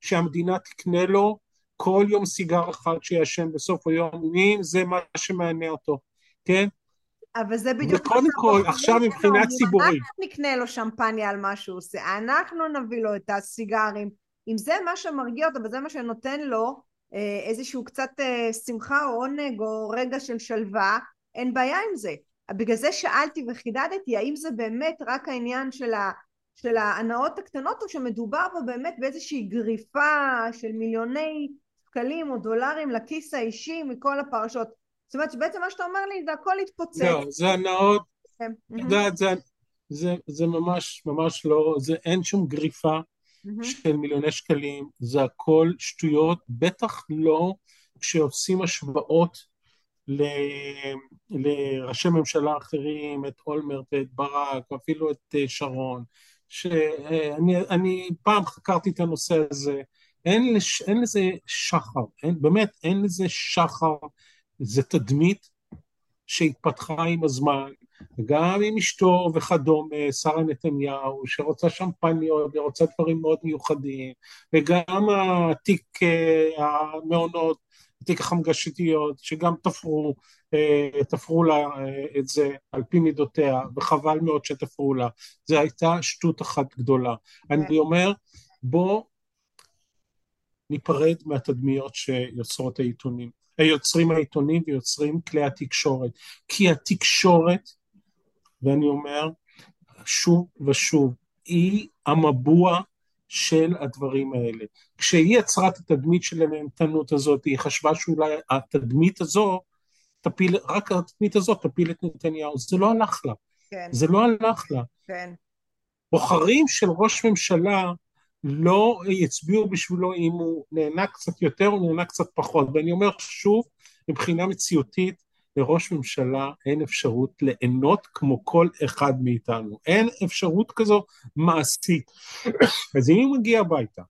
שהמדינה תקנה לו כל יום סיגר אחד שישן בסוף היום, אם זה מה שמעניין אותו, כן? אבל זה בדיוק... וקודם כל, עכשיו מבחינה ציבורית. אנחנו נקנה לו שמפניה על מה שהוא עושה, אנחנו נביא לו את הסיגרים. אם זה מה שמרגיע אותו וזה מה שנותן לו אה, איזשהו קצת אה, שמחה או עונג או רגע של שלווה, אין בעיה עם זה. בגלל זה שאלתי וחידדתי האם זה באמת רק העניין של, ה, של ההנאות הקטנות או שמדובר פה באמת באיזושהי גריפה של מיליוני שקלים או דולרים לכיס האישי מכל הפרשות. זאת אומרת שבעצם מה שאתה אומר לי זה הכל התפוצץ. לא, זה הנאות, כן, את יודעת, זה, זה, זה ממש ממש לא, זה אין שום גריפה של מיליוני שקלים, זה הכל שטויות, בטח לא כשעושים השוואות. לראשי ממשלה אחרים, את אולמרט ואת ברק, אפילו את אה, שרון, שאני פעם חקרתי את הנושא הזה, אין, לש, אין לזה שחר, אין, באמת אין לזה שחר, זה תדמית שהתפתחה עם הזמן, גם עם אשתו וכדומה, שרה נתניהו, שרוצה שמפניות ורוצה דברים מאוד מיוחדים, וגם התיק אה, המעונות תיק החמגשתיות, שגם תפרו, אה, תפרו לה אה, את זה על פי מידותיה, וחבל מאוד שתפרו לה. זו הייתה שטות אחת גדולה. אני. אומר, בוא ניפרד מהתדמיות שיוצרות העיתונים, יוצרים העיתונים ויוצרים כלי התקשורת. כי התקשורת, ואני אומר שוב ושוב, היא המבוע של הדברים האלה. כשהיא יצרה את התדמית של הנהנתנות הזאת, היא חשבה שאולי התדמית הזו תפיל, רק התדמית הזאת תפיל את נתניהו. זה לא הלך לה. כן. זה לא הלך לה. כן. בוחרים של ראש ממשלה לא יצביעו בשבילו אם הוא נהנה קצת יותר או נהנה קצת פחות. ואני אומר שוב, מבחינה מציאותית, לראש ממשלה אין אפשרות ליהנות כמו כל אחד מאיתנו. אין אפשרות כזו מעשית. אז אם הוא מגיע הביתה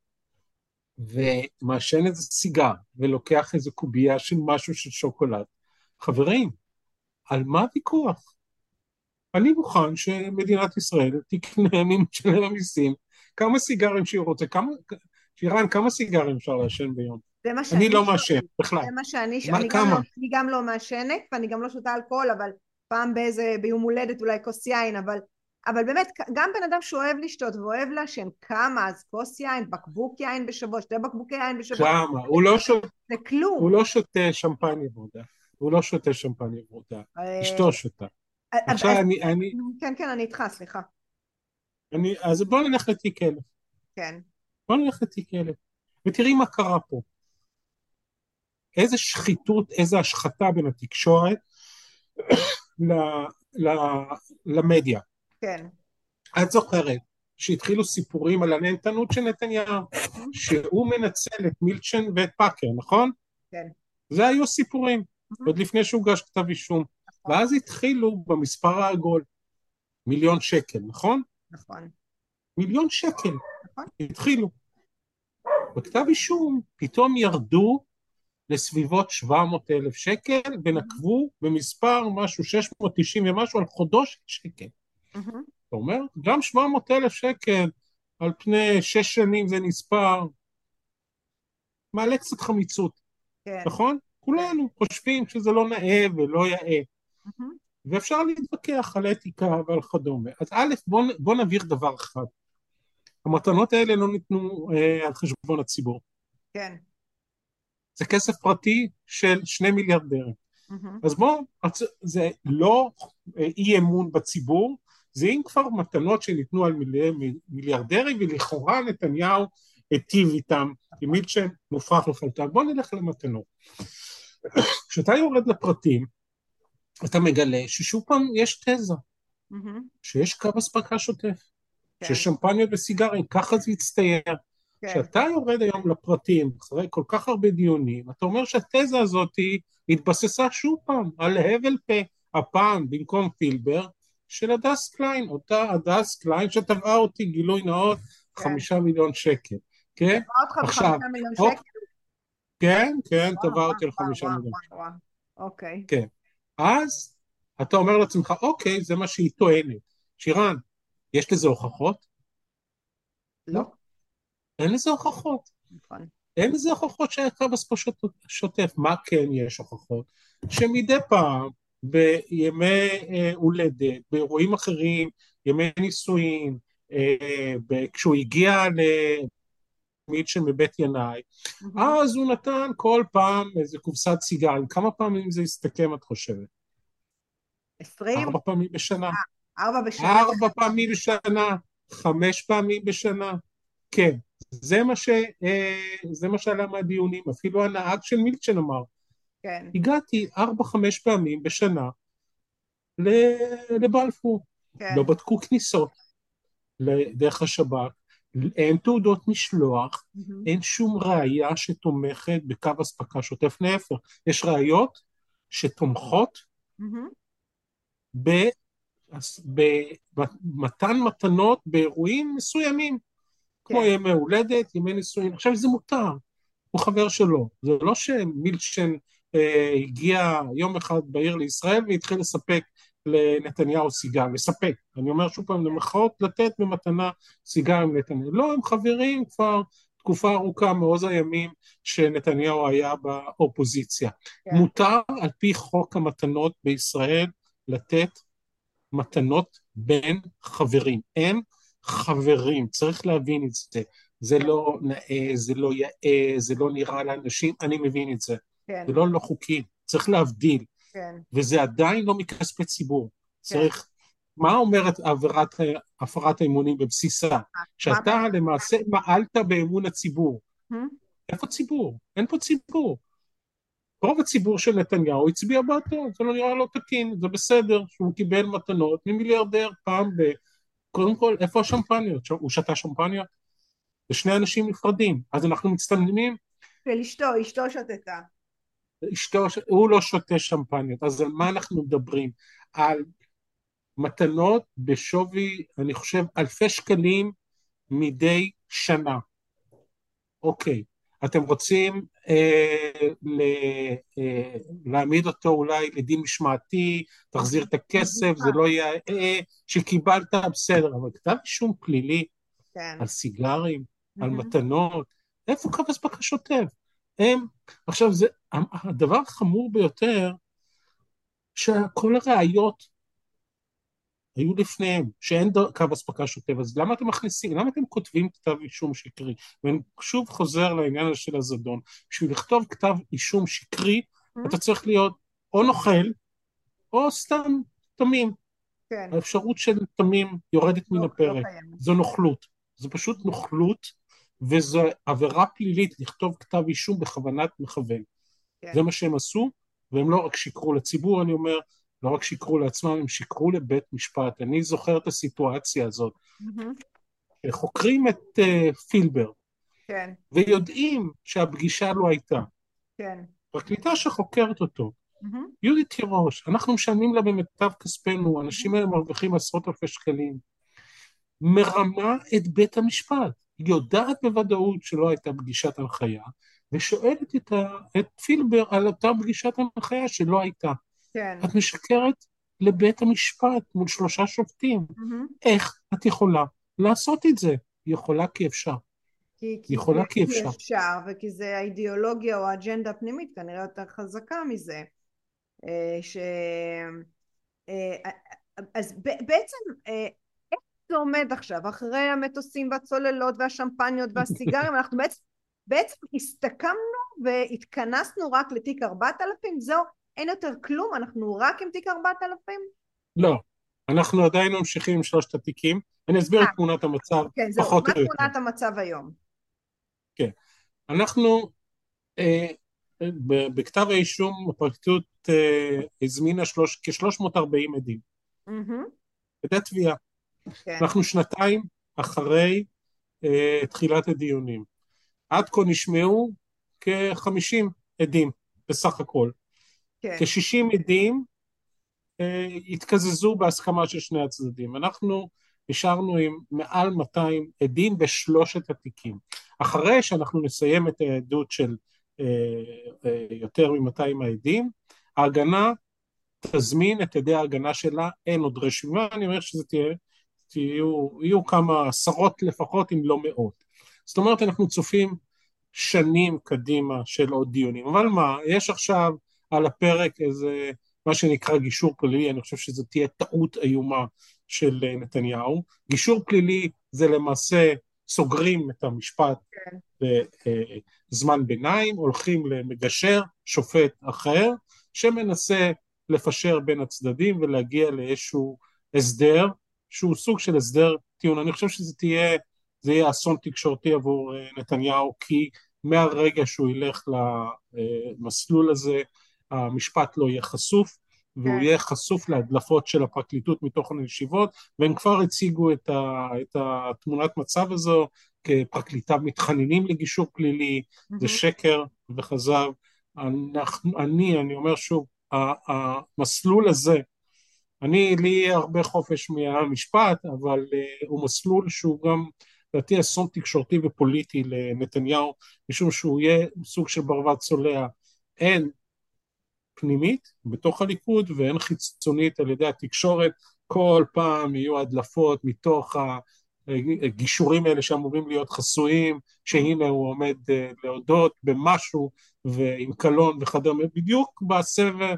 ומעשן איזה סיגר ולוקח איזה קובייה של משהו של שוקולד, חברים, על מה הוויכוח? אני מוכן שמדינת ישראל תקנה ממשלם המיסים כמה סיגרים שהיא רוצה, כמה, שירן, כמה סיגרים אפשר לעשן ביום? זה מה שאני... אני לא מעשן, בכלל. זה מה שאני... מה, אני כמה? גם לא, אני גם לא מעשנת, ואני גם לא שותה אלכוהול, אבל פעם באיזה, ביום הולדת אולי כוס יין, אבל... אבל באמת, גם בן אדם שאוהב לשתות ואוהב לעשן, כמה, אז כוס יין, בקבוק יין בשבוע, שתי בקבוקי יין בשבוע. כמה? הוא לא שותה... זה כלום. הוא לא שותה שמפניה ורודה. הוא לא שותה שמפניה ורודה. אה, אשתו שותה. אה, עכשיו אני, אני... כן, כן, אני איתך, סליחה. אני, אז בוא נלך לתיק אלף. כן. בוא נלך לתיק אלף. ותראי מה קרה פה. איזה שחיתות, איזה השחתה בין התקשורת ל, ל, למדיה. כן. את זוכרת שהתחילו סיפורים על הנהנתנות של נתניהו, שהוא מנצל את מילצ'ן ואת פאקר, נכון? כן. זה היו סיפורים, עוד לפני שהוגש כתב אישום. נכון. ואז התחילו במספר העגול, מיליון שקל, נכון? נכון. מיליון שקל. נכון. התחילו. בכתב אישום פתאום ירדו לסביבות 700 אלף שקל ונקבו במספר משהו 690 ומשהו על חודו של שקל. אתה אומר, גם 700 אלף שקל על פני שש שנים זה נספר, מעלה קצת חמיצות, כן. נכון? כולנו חושבים שזה לא נאה ולא יאה. ואפשר להתווכח על אתיקה ועל כדומה. אז א', בוא, בוא נבהיר דבר אחד. המתנות האלה לא ניתנו אה, על חשבון הציבור. כן. זה כסף פרטי של שני מיליארדרים. Mm-hmm. אז בואו, זה לא אה, אי אמון בציבור, זה אם כבר מתנות שניתנו על מיליארדרים, ולכאורה נתניהו היטיב איתם, עם מילצ'ן מופרך לחלוטין. בואו נלך למתנות. כשאתה יורד לפרטים, אתה מגלה ששוב פעם יש תזה, mm-hmm. שיש קו אספקה שוטף, כן. ששמפניות וסיגרים, ככה זה יצטייר. כן. כשאתה. יורד היום לפרטים, אחרי כל כך הרבה דיונים, אתה אומר שהתזה הזאת התבססה שוב פעם על הבל פה, הפעם במקום פילבר, של הדס קליין, אותה הדס קליין שתבעה אותי, גילוי נאות, כן. חמישה מיליון שקל, כן? תבעה אותך בחמישה מיליון שקל? כן, כן, תבעה אותי על חמישה מיליון שקל. אוקיי. כן. אז אתה אומר לעצמך, אוקיי, זה מה שהיא טוענת. שירן, יש לזה הוכחות? לא. אין לזה הוכחות. נכון. אין לזה הוכחות שהיה קב"ס פה שוט- שוטף. מה כן יש הוכחות? שמדי פעם, בימי אה, הולדת, באירועים אחרים, ימי נישואין, אה, כשהוא הגיע למילצ'ן בבית ינאי, אז הוא נתן כל פעם איזה קופסת סיגרים. כמה פעמים זה הסתכם, את חושבת? עשרים? ארבע פעמים בשנה. ארבע בשנה. ארבע פעמים בשנה, חמש פעמים בשנה. כן, זה מה, ש, אה, זה מה שעלה מהדיונים, אפילו הנהג של מילצ'ן אמר, כן. הגעתי ארבע-חמש פעמים בשנה לבלפור, כן. לא בדקו כניסות דרך השב"כ, אין תעודות משלוח, מהמם. אין שום ראייה שתומכת בקו אספקה שוטף, להפך, יש ראיות שתומכות. ב- במתן מתנות באירועים מסוימים, כמו כן. ימי הולדת, ימי נישואין, עכשיו זה מותר, הוא חבר שלו, זה לא שמילצ'ן אה, הגיע יום אחד בעיר לישראל והתחיל לספק לנתניהו סיגר, לספק, אני אומר שוב פעם, למחאות לתת במתנה סיגר עם נתניהו, לא, הם חברים כבר תקופה ארוכה מעוז הימים שנתניהו היה באופוזיציה. כן. מותר על פי חוק המתנות בישראל לתת מתנות בין חברים. הם חברים, צריך להבין את זה. זה לא נאה, זה לא יאה, זה לא נראה לאנשים, אני מבין את זה. כן. זה לא לא חוקי, צריך להבדיל, כן. וזה עדיין לא מכספי ציבור. צריך... מה אומרת עבירת הפרת האמונים בבסיסה? שאתה למעשה מעלת באמון הציבור. Hmm? איפה ציבור? אין פה ציבור. רוב הציבור של נתניהו הצביע בעדו, זה לא נראה לו תקין, זה בסדר שהוא קיבל מתנות ממיליארדר פעם ב... קודם כל, איפה השמפניות? הוא שתה שמפניה? זה שני אנשים נפרדים. אז אנחנו מצטלמים, של אשתו, אשתו שתתה. אשתו, הוא לא שותה שמפניות, אז על מה אנחנו מדברים? על מתנות בשווי, אני חושב, אלפי שקלים מדי שנה. אוקיי, אתם רוצים אה, ל, אה, להעמיד אותו אולי לדין משמעתי, תחזיר את הכסף, זה לא יהיה, אה, שקיבלת, בסדר, אבל כתב אישום פלילי כן. על סיגרים, על. מתנות, איפה אספקה שוטף? הם, עכשיו זה, הדבר החמור ביותר, שכל הראיות היו לפניהם, שאין קו אספקה שוטף, אז למה אתם מכניסים, למה אתם כותבים כתב אישום שקרי? ואני שוב חוזר לעניין הזה של הזדון, בשביל לכתוב כתב אישום שקרי, אתה צריך להיות או נוכל, או סתם תמים. כן. האפשרות של תמים יורדת מן לא- הפרק. לא. זו נוכלות. זו פשוט נוכלות, וזו עבירה פלילית לכתוב כתב אישום בכוונת מכוון. כן. זה מה שהם עשו, והם לא רק שיקרו לציבור, אני אומר, לא רק שיקרו לעצמם, הם שיקרו לבית משפט. אני זוכר את הסיטואציה הזאת. מהמם. חוקרים את uh, פילבר, כן. ויודעים שהפגישה לא הייתה. כן. פרקליטה שחוקרת אותו, מהמם. יהודית תירוש, אנחנו משלמים לה במיטב כספנו, האנשים האלה מרוויחים עשרות אלפי שקלים. מרמה את בית המשפט, היא יודעת בוודאות שלא הייתה פגישת הנחיה, ושואלת את, ה, את פילבר על אותה פגישת הנחיה שלא הייתה. כן. את משקרת לבית המשפט מול שלושה שופטים. מהמם. איך את יכולה לעשות את זה? היא יכולה כי אפשר. כי, כי יכולה כי אפשר. אפשר, וכי זה האידיאולוגיה או האג'נדה הפנימית כנראה יותר חזקה מזה. אה, ש... אה, אז ב- בעצם אה, איך זה עומד עכשיו אחרי המטוסים והצוללות והשמפניות והסיגרים אנחנו בעצם בעצם הסתכמנו והתכנסנו רק לתיק 4000 זהו אין יותר כלום אנחנו רק עם תיק 4000 לא, אנחנו עדיין ממשיכים עם שלושת התיקים. אני אסביר את אה. תמונת המצב כן זהו פחות מה או יותר. תמונת המצב היום אנחנו, אה, בכתב האישום הפרקליטות אה, הזמינה שלוש, כ-340 עדים. עדי תביעה. כן אנחנו שנתיים אחרי אה, תחילת הדיונים. עד כה נשמעו כ-50 עדים בסך הכל. כן כ-60 עדים אה, התקזזו בהסכמה של שני הצדדים. אנחנו נשארנו עם מעל 200 עדים בשלושת התיקים. אחרי שאנחנו נסיים את העדות של אה, אה, יותר מ-200 העדים, ההגנה תזמין את ידי ההגנה שלה, אין עוד רשימה, אני אומר שזה תהיה, תהיו, יהיו כמה עשרות לפחות, אם לא מאות. זאת אומרת, אנחנו צופים שנים קדימה של עוד דיונים. אבל מה, יש עכשיו על הפרק איזה, מה שנקרא גישור פלילי, אני חושב שזו תהיה טעות איומה של נתניהו. גישור פלילי זה למעשה סוגרים את המשפט כן. בזמן ביניים, הולכים למגשר, שופט אחר, שמנסה לפשר בין הצדדים ולהגיע לאיזשהו הסדר, שהוא סוג של הסדר טיעון. אני חושב שזה תהיה, זה יהיה אסון תקשורתי עבור אה, נתניהו, כי מהרגע שהוא ילך למסלול הזה, המשפט לא יהיה חשוף, והוא כן. יהיה חשוף להדלפות של הפרקליטות מתוך הישיבות, והם כבר הציגו את, ה, את התמונת מצב הזו כפרקליטיו מתחננים לגישור פלילי, mm-hmm. זה שקר וכזב. אנחנו, אני, אני אומר שוב, המסלול הזה, אני, לי הרבה חופש מהמשפט, אבל uh, הוא מסלול שהוא גם, לדעתי, אסון תקשורתי ופוליטי לנתניהו, משום שהוא יהיה סוג של ברווז צולע. אין פנימית בתוך הליכוד ואין חיצונית על ידי התקשורת, כל פעם יהיו הדלפות מתוך הגישורים האלה שאמורים להיות חסויים, שהנה הוא עומד אה, להודות במשהו ועם קלון וכדומה, בדיוק בסבב,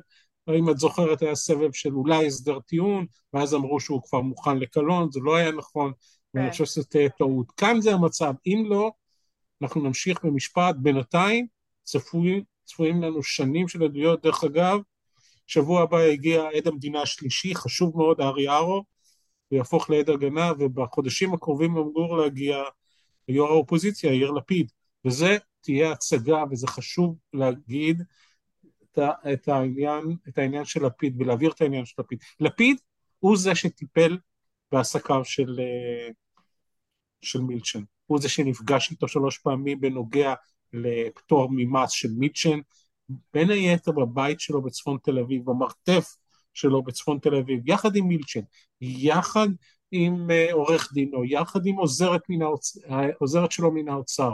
אם את זוכרת היה סבב של אולי הסדר טיעון, ואז אמרו שהוא כבר מוכן לקלון, זה לא היה נכון, ואני כן. חושב שזה תהיה טעות. כאן זה המצב, אם לא, אנחנו נמשיך במשפט, בינתיים צפוי צפויים לנו שנים של עדויות, דרך אגב, שבוע הבא יגיע עד המדינה השלישי, חשוב מאוד, ארי ארו, הוא יהפוך לעד הגנה, ובחודשים הקרובים אמור להגיע יו"ר האופוזיציה, יאיר לפיד, וזה תהיה הצגה, וזה חשוב להגיד את, את, העניין, את העניין של לפיד, ולהעביר את העניין של לפיד. לפיד הוא זה שטיפל בעסקיו של, של מילצ'ן, הוא זה שנפגש איתו שלוש פעמים בנוגע לפטור ממס של מיטשן, בין היתר בבית שלו בצפון תל אביב, במרתף שלו בצפון תל אביב, יחד עם מילצ'ן, יחד עם uh, עורך דינו, יחד עם עוזרת, האוצ... עוזרת שלו מן האוצר.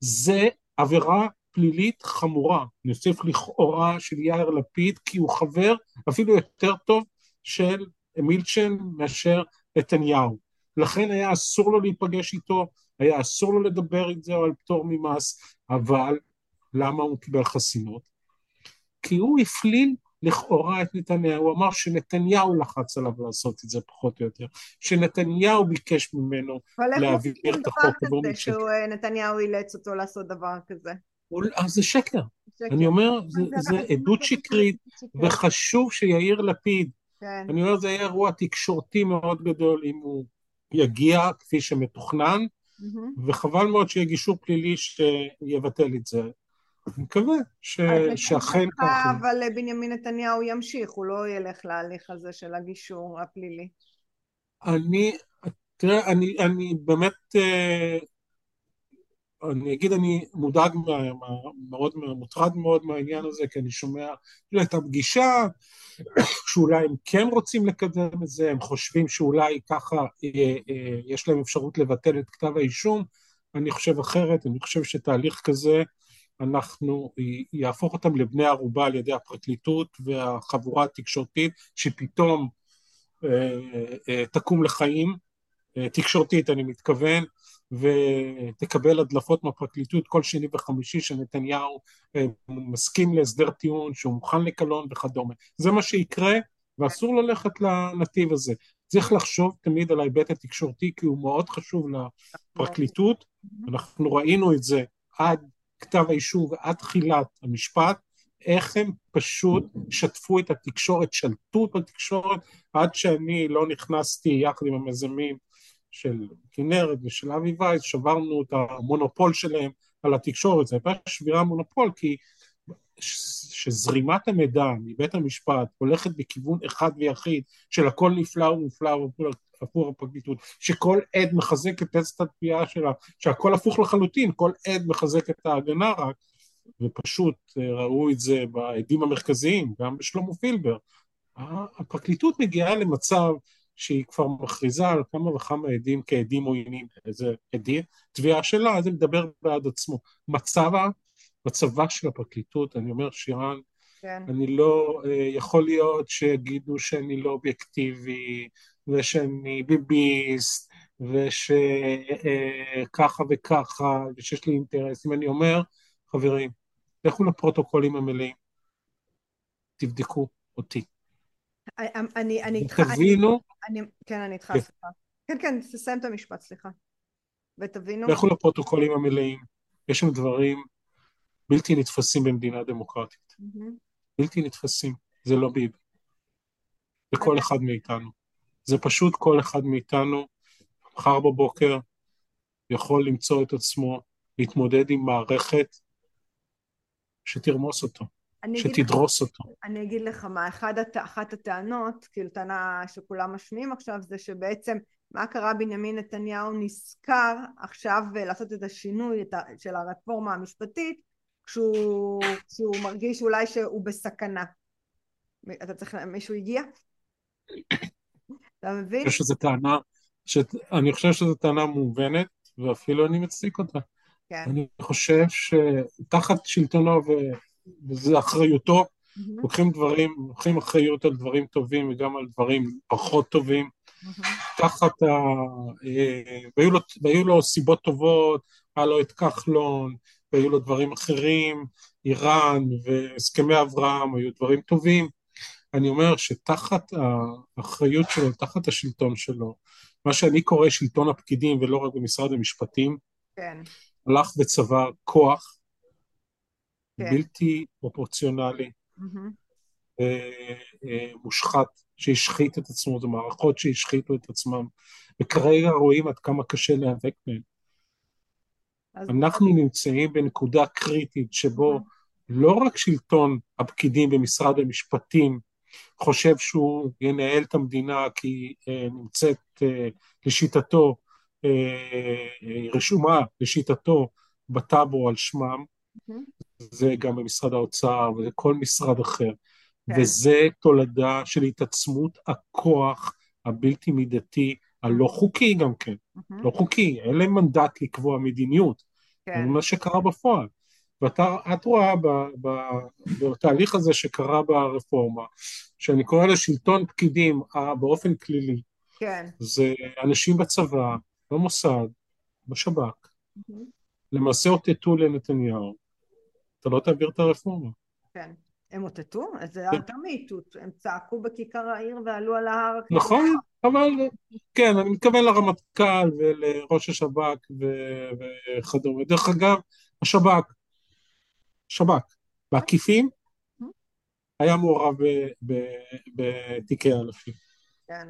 זה עבירה פלילית חמורה, אני אוסיף לכאורה של יאיר לפיד, כי הוא חבר אפילו יותר טוב של מילצ'ן מאשר נתניהו. לכן היה אסור לו להיפגש איתו, היה אסור לו לדבר את זה על פטור ממס, אבל למה הוא קיבל חסינות? כי הוא הפליל לכאורה את נתניהו, הוא אמר שנתניהו לחץ עליו לעשות את זה פחות או יותר, שנתניהו ביקש ממנו להעביר את החוק עבור מישהו. שנתניהו אילץ אותו לעשות דבר כזה. אז זה שקר. שקר. אני אומר, זה, זה עדות שקרית, וחשוב שיאיר לפיד, כן. אני אומר, זה יהיה אירוע תקשורתי מאוד גדול אם הוא יגיע כפי שמתוכנן, mm-hmm. וחבל מאוד שיהיה גישור פלילי שיבטל את זה. אני מקווה ש... שאכן ככה. אבל בנימין נתניהו ימשיך, הוא לא ילך להליך הזה של הגישור הפלילי. אני, תראה, אני, אני באמת, אה, אני אגיד, אני מודאג מאוד, מוטרד מאוד מהעניין הזה, כי אני שומע, הייתה פגישה, שאולי הם כן רוצים לקדם את זה, הם חושבים שאולי ככה אה, אה, יש להם אפשרות לבטל את כתב האישום, אני חושב אחרת, אני חושב שתהליך כזה, אנחנו, יהפוך אותם לבני ערובה על ידי הפרקליטות והחבורה התקשורתית, שפתאום אה, תקום לחיים, תקשורתית אני מתכוון, ותקבל הדלפות מהפרקליטות כל שני וחמישי שנתניהו אה, מסכים להסדר טיעון, שהוא מוכן לקלון וכדומה. זה מה שיקרה, ואסור ללכת לנתיב הזה. צריך לחשוב תמיד על ההיבט התקשורתי, כי הוא מאוד חשוב לפרקליטות. אנחנו ראינו את זה עד כתב האישום ועד תחילת המשפט, איך הם פשוט שטפו את התקשורת, שלטו בתקשורת, עד שאני לא נכנסתי יחד עם המיזמים של כנרת ושל אבי וייס, שברנו את המונופול שלהם על התקשורת, זו הייתה שבירה מונופול כי שזרימת המידע מבית המשפט הולכת בכיוון אחד ויחיד של הכל נפלא ומופלא עבור הפרקליטות, שכל עד מחזק את טסט התביעה שלה, שהכל הפוך לחלוטין, כל עד מחזק את ההגנה רק, ופשוט אה, ראו את זה בעדים המרכזיים, גם בשלמה פילבר. הפרקליטות מגיעה למצב שהיא כבר מכריזה על כמה וכמה עדים כעדים עוינים, איזה עדים, תביעה שלה, זה מדבר בעד עצמו. מצבה, מצבה של הפרקליטות, אני אומר שירן, כן. אני לא, אה, יכול להיות שיגידו שאני לא אובייקטיבי, ושאני ביביסט, ושככה וככה, ושיש לי אינטרסים. אני אומר, חברים, לכו לפרוטוקולים המלאים, תבדקו אותי. אני, אני איתך, ותבינו, אני, כן, אני איתך, כן. סליחה. כן, כן, תסיים את המשפט, סליחה. ותבינו, לכו לפרוטוקולים המלאים, יש שם דברים בלתי נתפסים במדינה דמוקרטית. בלתי נתפסים, זה לא ביבי. זה כל אחד מאיתנו. זה פשוט כל אחד מאיתנו, מחר בבוקר יכול למצוא את עצמו, להתמודד עם מערכת שתרמוס אותו, אגיד לך- שתדרוס אותו. אני אגיד לך מה, אחד. אחת הטענות, כאילו טענה שכולם משמיעים עכשיו, זה שבעצם מה קרה בנימין נתניהו נזכר עכשיו אה, לעשות את השינוי את ה... של הרפורמה המשפטית, כשהוא... כשהוא מרגיש אולי שהוא בסכנה. אתה צריך, מישהו הגיע? אתה מבין? אני חושב שזו טענה, ש... אני חושב שזו טענה מובנת, ואפילו אני מצדיק אותה. כן. אני חושב שתחת שלטונו ו... וזו אחריותו, מהמם, לוקחים דברים, לוקחים אחריות על דברים טובים וגם על דברים פחות טובים. מהמם, תחת ה... אה, והיו לו, והיו לו סיבות טובות, היה לו את כחלון, והיו לו דברים אחרים, איראן והסכמי אברהם היו דברים טובים. אני אומר שתחת האחריות שלו, תחת השלטון שלו, מה שאני קורא שלטון הפקידים ולא רק במשרד המשפטים, כן, הלך וצבר כוח כן. בלתי פרופורציונלי, אה, מושחת, שהשחית את עצמו, זה מערכות שהשחיתו את עצמם, וכרגע רואים עד כמה קשה להיאבק. אז אנחנו נמצאים בנקודה קריטית שבו לא רק שלטון הפקידים במשרד המשפטים חושב שהוא ינהל את המדינה כי אה, נמצאת אה, לשיטתו, אה, אה, רשומה לשיטתו בטאבו על שמם, זה גם במשרד האוצר וזה כל משרד אחר, כן. וזה תולדה של התעצמות הכוח הבלתי מידתי, הלא חוקי גם כן, מהמם, לא חוקי, אין להם מנדט לקבוע מדיניות, כן, זה מה שקרה בפועל. ואת רואה ב, ב, בתהליך הזה שקרה ברפורמה, שאני קורא לשלטון פקידים אה, באופן כלילי, כן, זה אנשים בצבא, במוסד, בשב"כ, מהמם, למעשה אותתו לנתניהו, אתה לא תעביר את הרפורמה. כן. הם אותתו? אז זה כן. הייתה מאיתות, הם צעקו בכיכר העיר ועלו על ההר. כאילו, נכון, אבל כן, אני מתכוון לרמטכ"ל ולראש השב"כ ו- וכדומה. דרך אגב, השב"כ, שב"כ, בעקיפין, היה מעורב ב- ב- בתיקי האלפים. כן.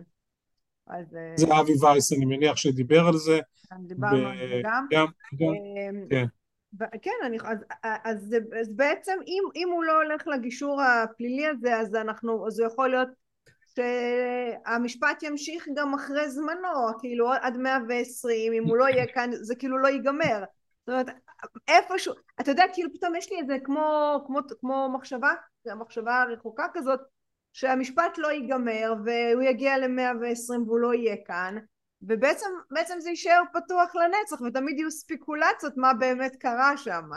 אז אה, זה אבי וייס, אני מניח שדיבר על זה. דיברנו על זה גם. גם, גם, אמ, כן. כן, אני, אז, אז, זה- אז בעצם אם, אם הוא לא הולך לגישור הפלילי הזה, אז אנחנו, אז הוא יכול להיות שהמשפט ימשיך גם אחרי זמנו, כאילו עד 120, אם הוא לא יהיה כאן, זה כאילו לא ייגמר. זאת אומרת, איפשהו, אתה יודע, כאילו פתאום יש לי איזה כמו, כמו, כמו מחשבה, מחשבה רחוקה כזאת, שהמשפט לא ייגמר והוא יגיע ל-120 והוא לא יהיה כאן, ובעצם בעצם זה יישאר פתוח לנצח ותמיד יהיו ספיקולציות מה באמת קרה שם.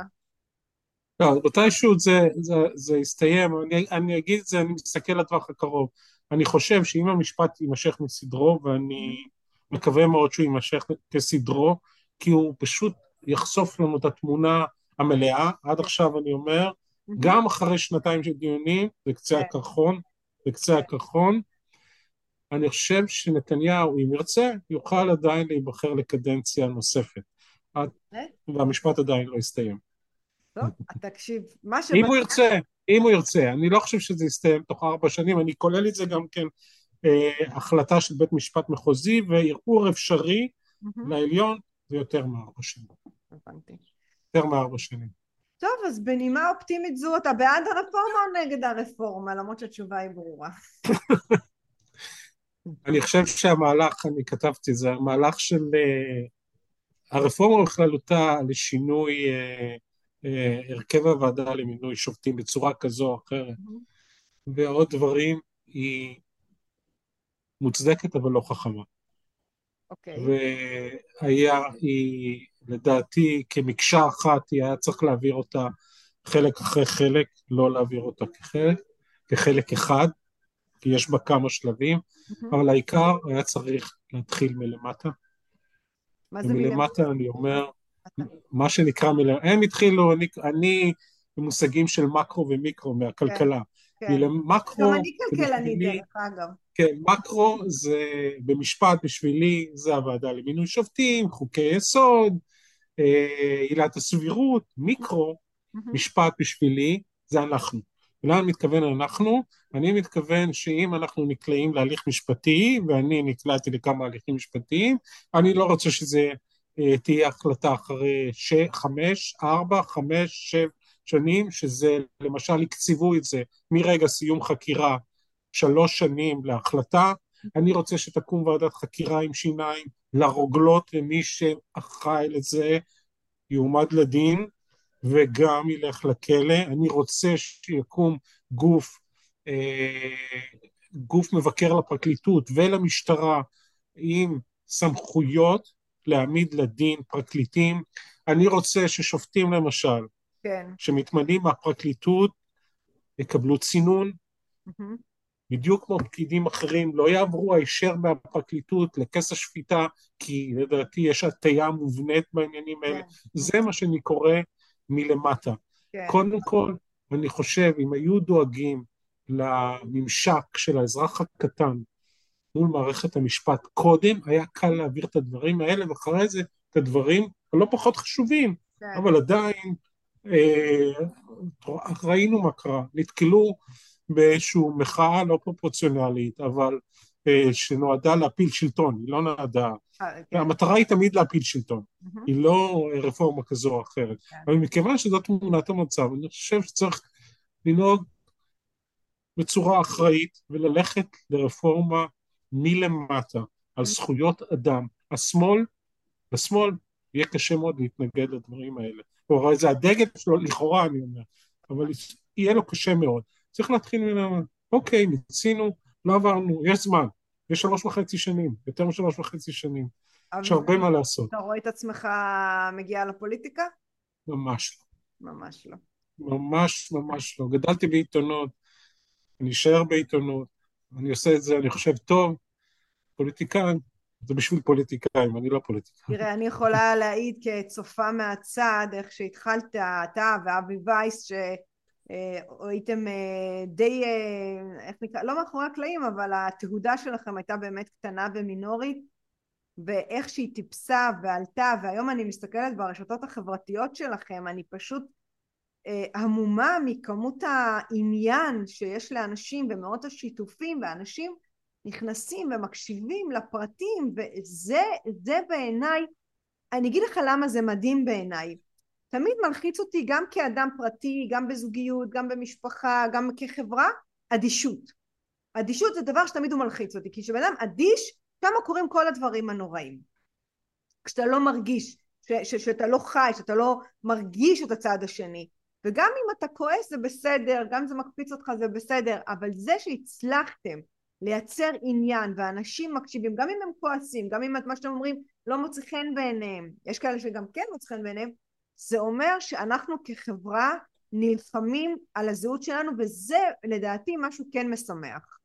לא, מתישהו זה, זה, זה יסתיים, אני, אני אגיד את זה, אני מסתכל לטווח הקרוב. אני חושב שאם המשפט יימשך מסדרו, ואני מקווה מאוד שהוא יימשך כסדרו, כי הוא פשוט יחשוף לנו את התמונה המלאה. עד עכשיו אני אומר, גם אחרי שנתיים של דיונים, זה קצה כן. הקרחון, זה קצה הקרחון. אני חושב שנתניהו, אם ירצה, יוכל עדיין להיבחר לקדנציה נוספת. והמשפט עדיין לא יסתיים. טוב, תקשיב, מה ש... אם הוא ירצה, אם הוא ירצה, אני לא חושב שזה יסתיים תוך ארבע שנים, אני כולל את זה גם כן אה, החלטה של בית משפט מחוזי וערעור אפשרי לעליון, זה יותר מארבע שנים. הבנתי. יותר מארבע שנים. טוב, אז בנימה אופטימית זו, אתה בעד הרפורמה או נגד הרפורמה? למרות שהתשובה היא ברורה. אני חושב שהמהלך, אני כתבתי, זה המהלך של אה, הרפורמה בכללותה לשינוי אה, אה, הרכב הוועדה למינוי שופטים בצורה כזו או אחרת, ועוד דברים, היא מוצדקת אבל לא חכמה. אוקיי. והיה, היא, לדעתי, כמקשה אחת, היא היה צריך להעביר אותה חלק אחרי חלק, לא להעביר אותה כחלק, כחלק אחד, כי יש בה כמה שלבים, אבל העיקר היה צריך להתחיל מלמטה. מה זה ומלמטה אני אומר, מה שנקרא מלמטה, הם התחילו, אני, אני במושגים של מקרו ומיקרו מהכלכלה. כן. מקרו... גם אני כלכלנית דרך אגב. כן, מקרו זה, במשפט בשבילי, זה הוועדה למינוי שופטים, חוקי יסוד, אה, עילת הסבירות, מיקרו, משפט בשבילי, זה אנחנו. אני מתכוון אנחנו? אני מתכוון שאם אנחנו נקלעים להליך משפטי, ואני נקלעתי לכמה הליכים משפטיים, אני לא רוצה שזה אה, תהיה החלטה אחרי ש... חמש, ארבע, חמש, שבע שנים, שזה למשל הקציבו את זה מרגע סיום חקירה שלוש שנים להחלטה, אני רוצה שתקום ועדת חקירה עם שיניים לרוגלות למי שאחראי לזה יועמד לדין וגם ילך לכלא. אני רוצה שיקום גוף, אה, גוף מבקר לפרקליטות ולמשטרה עם סמכויות להעמיד לדין פרקליטים. אני רוצה ששופטים למשל, כן. שמתמנים מהפרקליטות, יקבלו צינון, מהמם. בדיוק כמו פקידים אחרים, לא יעברו הישר מהפרקליטות לכס השפיטה, כי לדעתי יש הטיה מובנית בעניינים האלה. כן. זה מה שאני קורא מלמטה. כן. קודם כל, אני חושב, אם היו דואגים לממשק של האזרח הקטן מול מערכת המשפט קודם, היה קל להעביר את הדברים האלה, ואחרי זה את הדברים הלא פחות חשובים, כן. אבל עדיין אה, ראינו מה קרה, נתקלו באיזושהי מחאה לא פרופורציונלית, אבל שנועדה להפיל שלטון, היא לא נועדה, אה, כן. המטרה היא תמיד להפיל שלטון. היא לא רפורמה כזו או אחרת, כן. אבל מכיוון שזאת תמונת המצב, אני חושב שצריך לנהוג בצורה אחראית וללכת לרפורמה מלמטה על זכויות אדם. השמאל, לשמאל יהיה קשה מאוד להתנגד לדברים האלה. או זה הדגל שלו, לכאורה אני אומר, אבל יהיה לו קשה מאוד. צריך להתחיל מלמטה. אוקיי, ניסינו, לא עברנו, יש זמן. יש שלוש וחצי שנים, יותר משלוש וחצי שנים. יש הרבה מה לעשות, אתה רואה את עצמך מגיע לפוליטיקה? ממש לא. ממש לא. ממש ממש לא. גדלתי בעיתונות, אני אשאר בעיתונות, אני עושה את זה, אני חושב, טוב, פוליטיקאים, זה בשביל פוליטיקאים, אני לא פוליטיקאי. תראה, אני יכולה להעיד כצופה מהצד, איך שהתחלת, אתה ואבי וייס, שהייתם אה, די, אה, איך נקרא, לא מאחורי הקלעים, אבל התהודה שלכם הייתה באמת קטנה ומינורית, ואיך שהיא טיפסה ועלתה, והיום אני מסתכלת ברשתות החברתיות שלכם, אני פשוט אה, המומה מכמות העניין שיש לאנשים ומאות השיתופים, ואנשים נכנסים ומקשיבים לפרטים, וזה זה בעיניי, אני אגיד לך למה זה מדהים בעיניי. תמיד מלחיץ אותי גם כאדם פרטי, גם בזוגיות, גם במשפחה, גם כחברה, אדישות. אדישות זה דבר שתמיד הוא מלחיץ אותי, כי כשבן אדם אדיש, כמה קורים כל הדברים הנוראים. כשאתה לא מרגיש, ש, ש, שאתה לא חי, שאתה לא מרגיש את הצד השני. וגם אם אתה כועס זה בסדר, גם אם זה מקפיץ אותך זה בסדר, אבל זה שהצלחתם לייצר עניין ואנשים מקשיבים, גם אם הם כועסים, גם אם את מה שאתם אומרים לא מוצא חן בעיניהם, יש כאלה שגם כן מוצא חן בעיניהם, זה אומר שאנחנו כחברה נלחמים על הזהות שלנו וזה לדעתי משהו כן משמח.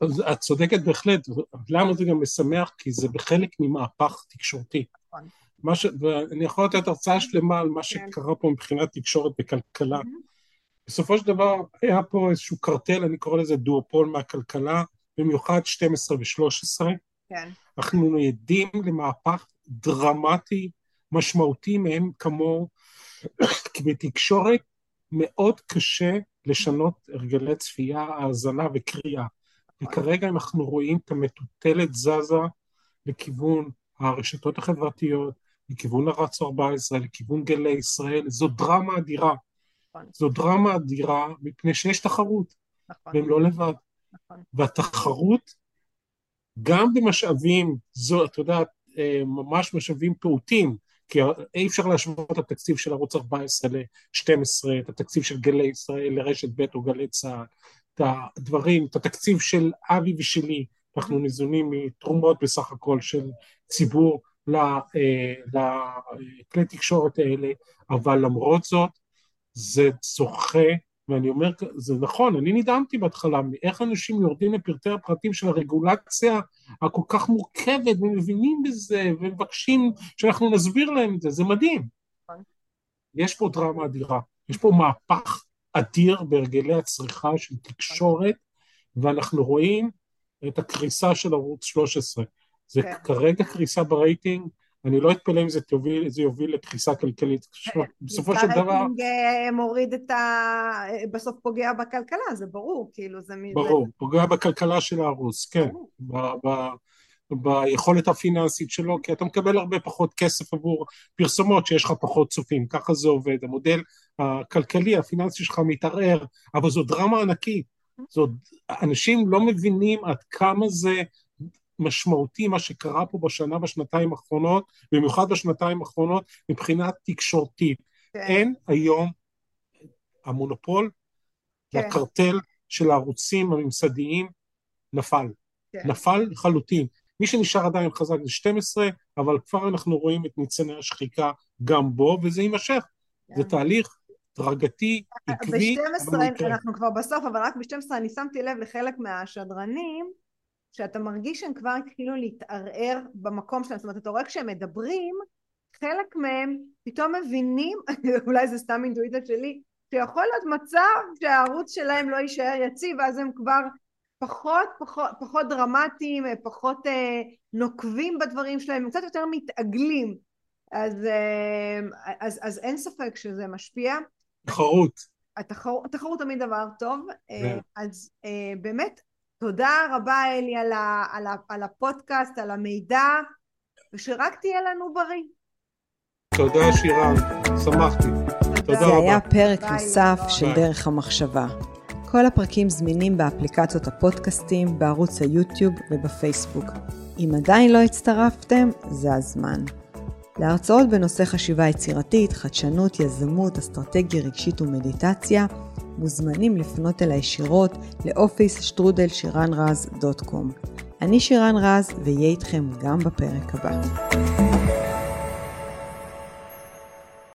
אז- את צודקת בהחלט, למה זה גם משמח? כי זה בחלק ממהפך תקשורתי. נכון. ש... ואני יכול לתת הרצאה שלמה על מה כן. שקרה פה מבחינת תקשורת וכלכלה. בסופו של דבר היה פה איזשהו קרטל, אני קורא לזה דואופול מהכלכלה, במיוחד 12 ו-13. כן, אנחנו עדים למהפך דרמטי, משמעותי מאין כמוהו, כי בתקשורת מאוד קשה לשנות הרגלי צפייה, האזנה וקריאה. וכרגע אנחנו רואים את המטוטלת זזה לכיוון הרשתות החברתיות, לכיוון ערוץ 14, לכיוון גלי ישראל, זו דרמה אדירה. נכון. זו דרמה אדירה מפני שיש תחרות, נכון, והם לא לבד. נכון, והתחרות, גם במשאבים, זו, את יודעת, אה, ממש משאבים פעוטים, כי אי אפשר להשוות את התקציב של ערוץ 14 ל-12, את התקציב של גלי ישראל לרשת ב' או גלי צה"ל, את הדברים, את התקציב של אבי ושלי, אנחנו ניזונים מתרומות בסך הכל של ציבור לכלי תקשורת האלה, אבל למרות זאת, זה זוכה, ואני אומר, זה נכון, אני נדהמתי בהתחלה, מאיך אנשים יורדים לפרטי הפרטים של הרגולציה הכל כך מורכבת, ומבינים בזה, ומבקשים שאנחנו נסביר להם את זה, זה מדהים. יש פה דרמה אדירה, יש פה מהפך אדיר בהרגלי הצריכה של תקשורת, ואנחנו רואים את הקריסה של ערוץ 13. זה כן. כרגע קריסה ברייטינג, אני לא אתפלא אם זה, תוביל, זה יוביל לקריסה כלכלית. אה, בסופו של דבר... הרייטינג אה, מוריד את ה... בסוף פוגע בכלכלה, זה ברור, כאילו זה... ברור, זה... פוגע בכלכלה של הערוץ, כן. ב, ב, ביכולת הפיננסית שלו, כי אתה מקבל הרבה פחות כסף עבור פרסומות שיש לך פחות צופים, ככה זה עובד, המודל הכלכלי, הפיננסי שלך מתערער, אבל זו דרמה ענקית, זאת, אנשים לא מבינים עד כמה זה משמעותי מה שקרה פה בשנה, בשנתיים האחרונות, במיוחד בשנתיים האחרונות, מבחינה תקשורתית. כן. אין היום המונופול כן. והקרטל של הערוצים הממסדיים נפל. כן. נפל לחלוטין. מי שנשאר עדיין חזק זה 12, אבל כבר אנחנו רואים את ניצני השחיקה גם בו, וזה יימשך. כן. זה תהליך הדרגתי, עקבי, אבל ב-12, אנחנו כבר בסוף, אבל רק ב-12 אני שמתי לב לחלק מהשדרנים, שאתה מרגיש שהם כבר התחילו להתערער במקום שלהם, זאת אומרת, אתה רואה כשהם מדברים, חלק מהם פתאום מבינים, אולי זה סתם אינטואיציה שלי, שיכול להיות מצב שהערוץ שלהם לא יישאר יציב, ואז הם כבר פחות, פחות, פחות דרמטיים, פחות אה, נוקבים בדברים שלהם, הם קצת יותר מתעגלים. אז, אה, אז, אז אין ספק שזה משפיע. תחרות. התחר, התחרות תמיד דבר טוב. Yeah. אה, אז אה, באמת, תודה רבה אלי על, ה, על, ה, על הפודקאסט, על המידע, ושרק תהיה לנו בריא. תודה שירן, שמחתי. תודה זה רבה. היה פרק ביי, נוסף ביי. של ביי. דרך המחשבה. כל הפרקים זמינים באפליקציות הפודקאסטים, בערוץ היוטיוב ובפייסבוק. אם עדיין לא הצטרפתם, זה הזמן. להרצאות בנושא חשיבה יצירתית, חדשנות, יזמות, אסטרטגיה רגשית ומדיטציה, מוזמנים לפנות אליי ישירות ל office שטרודל שירן רז dot com. אני שירן רז, ואהיה איתכם גם בפרק הבא.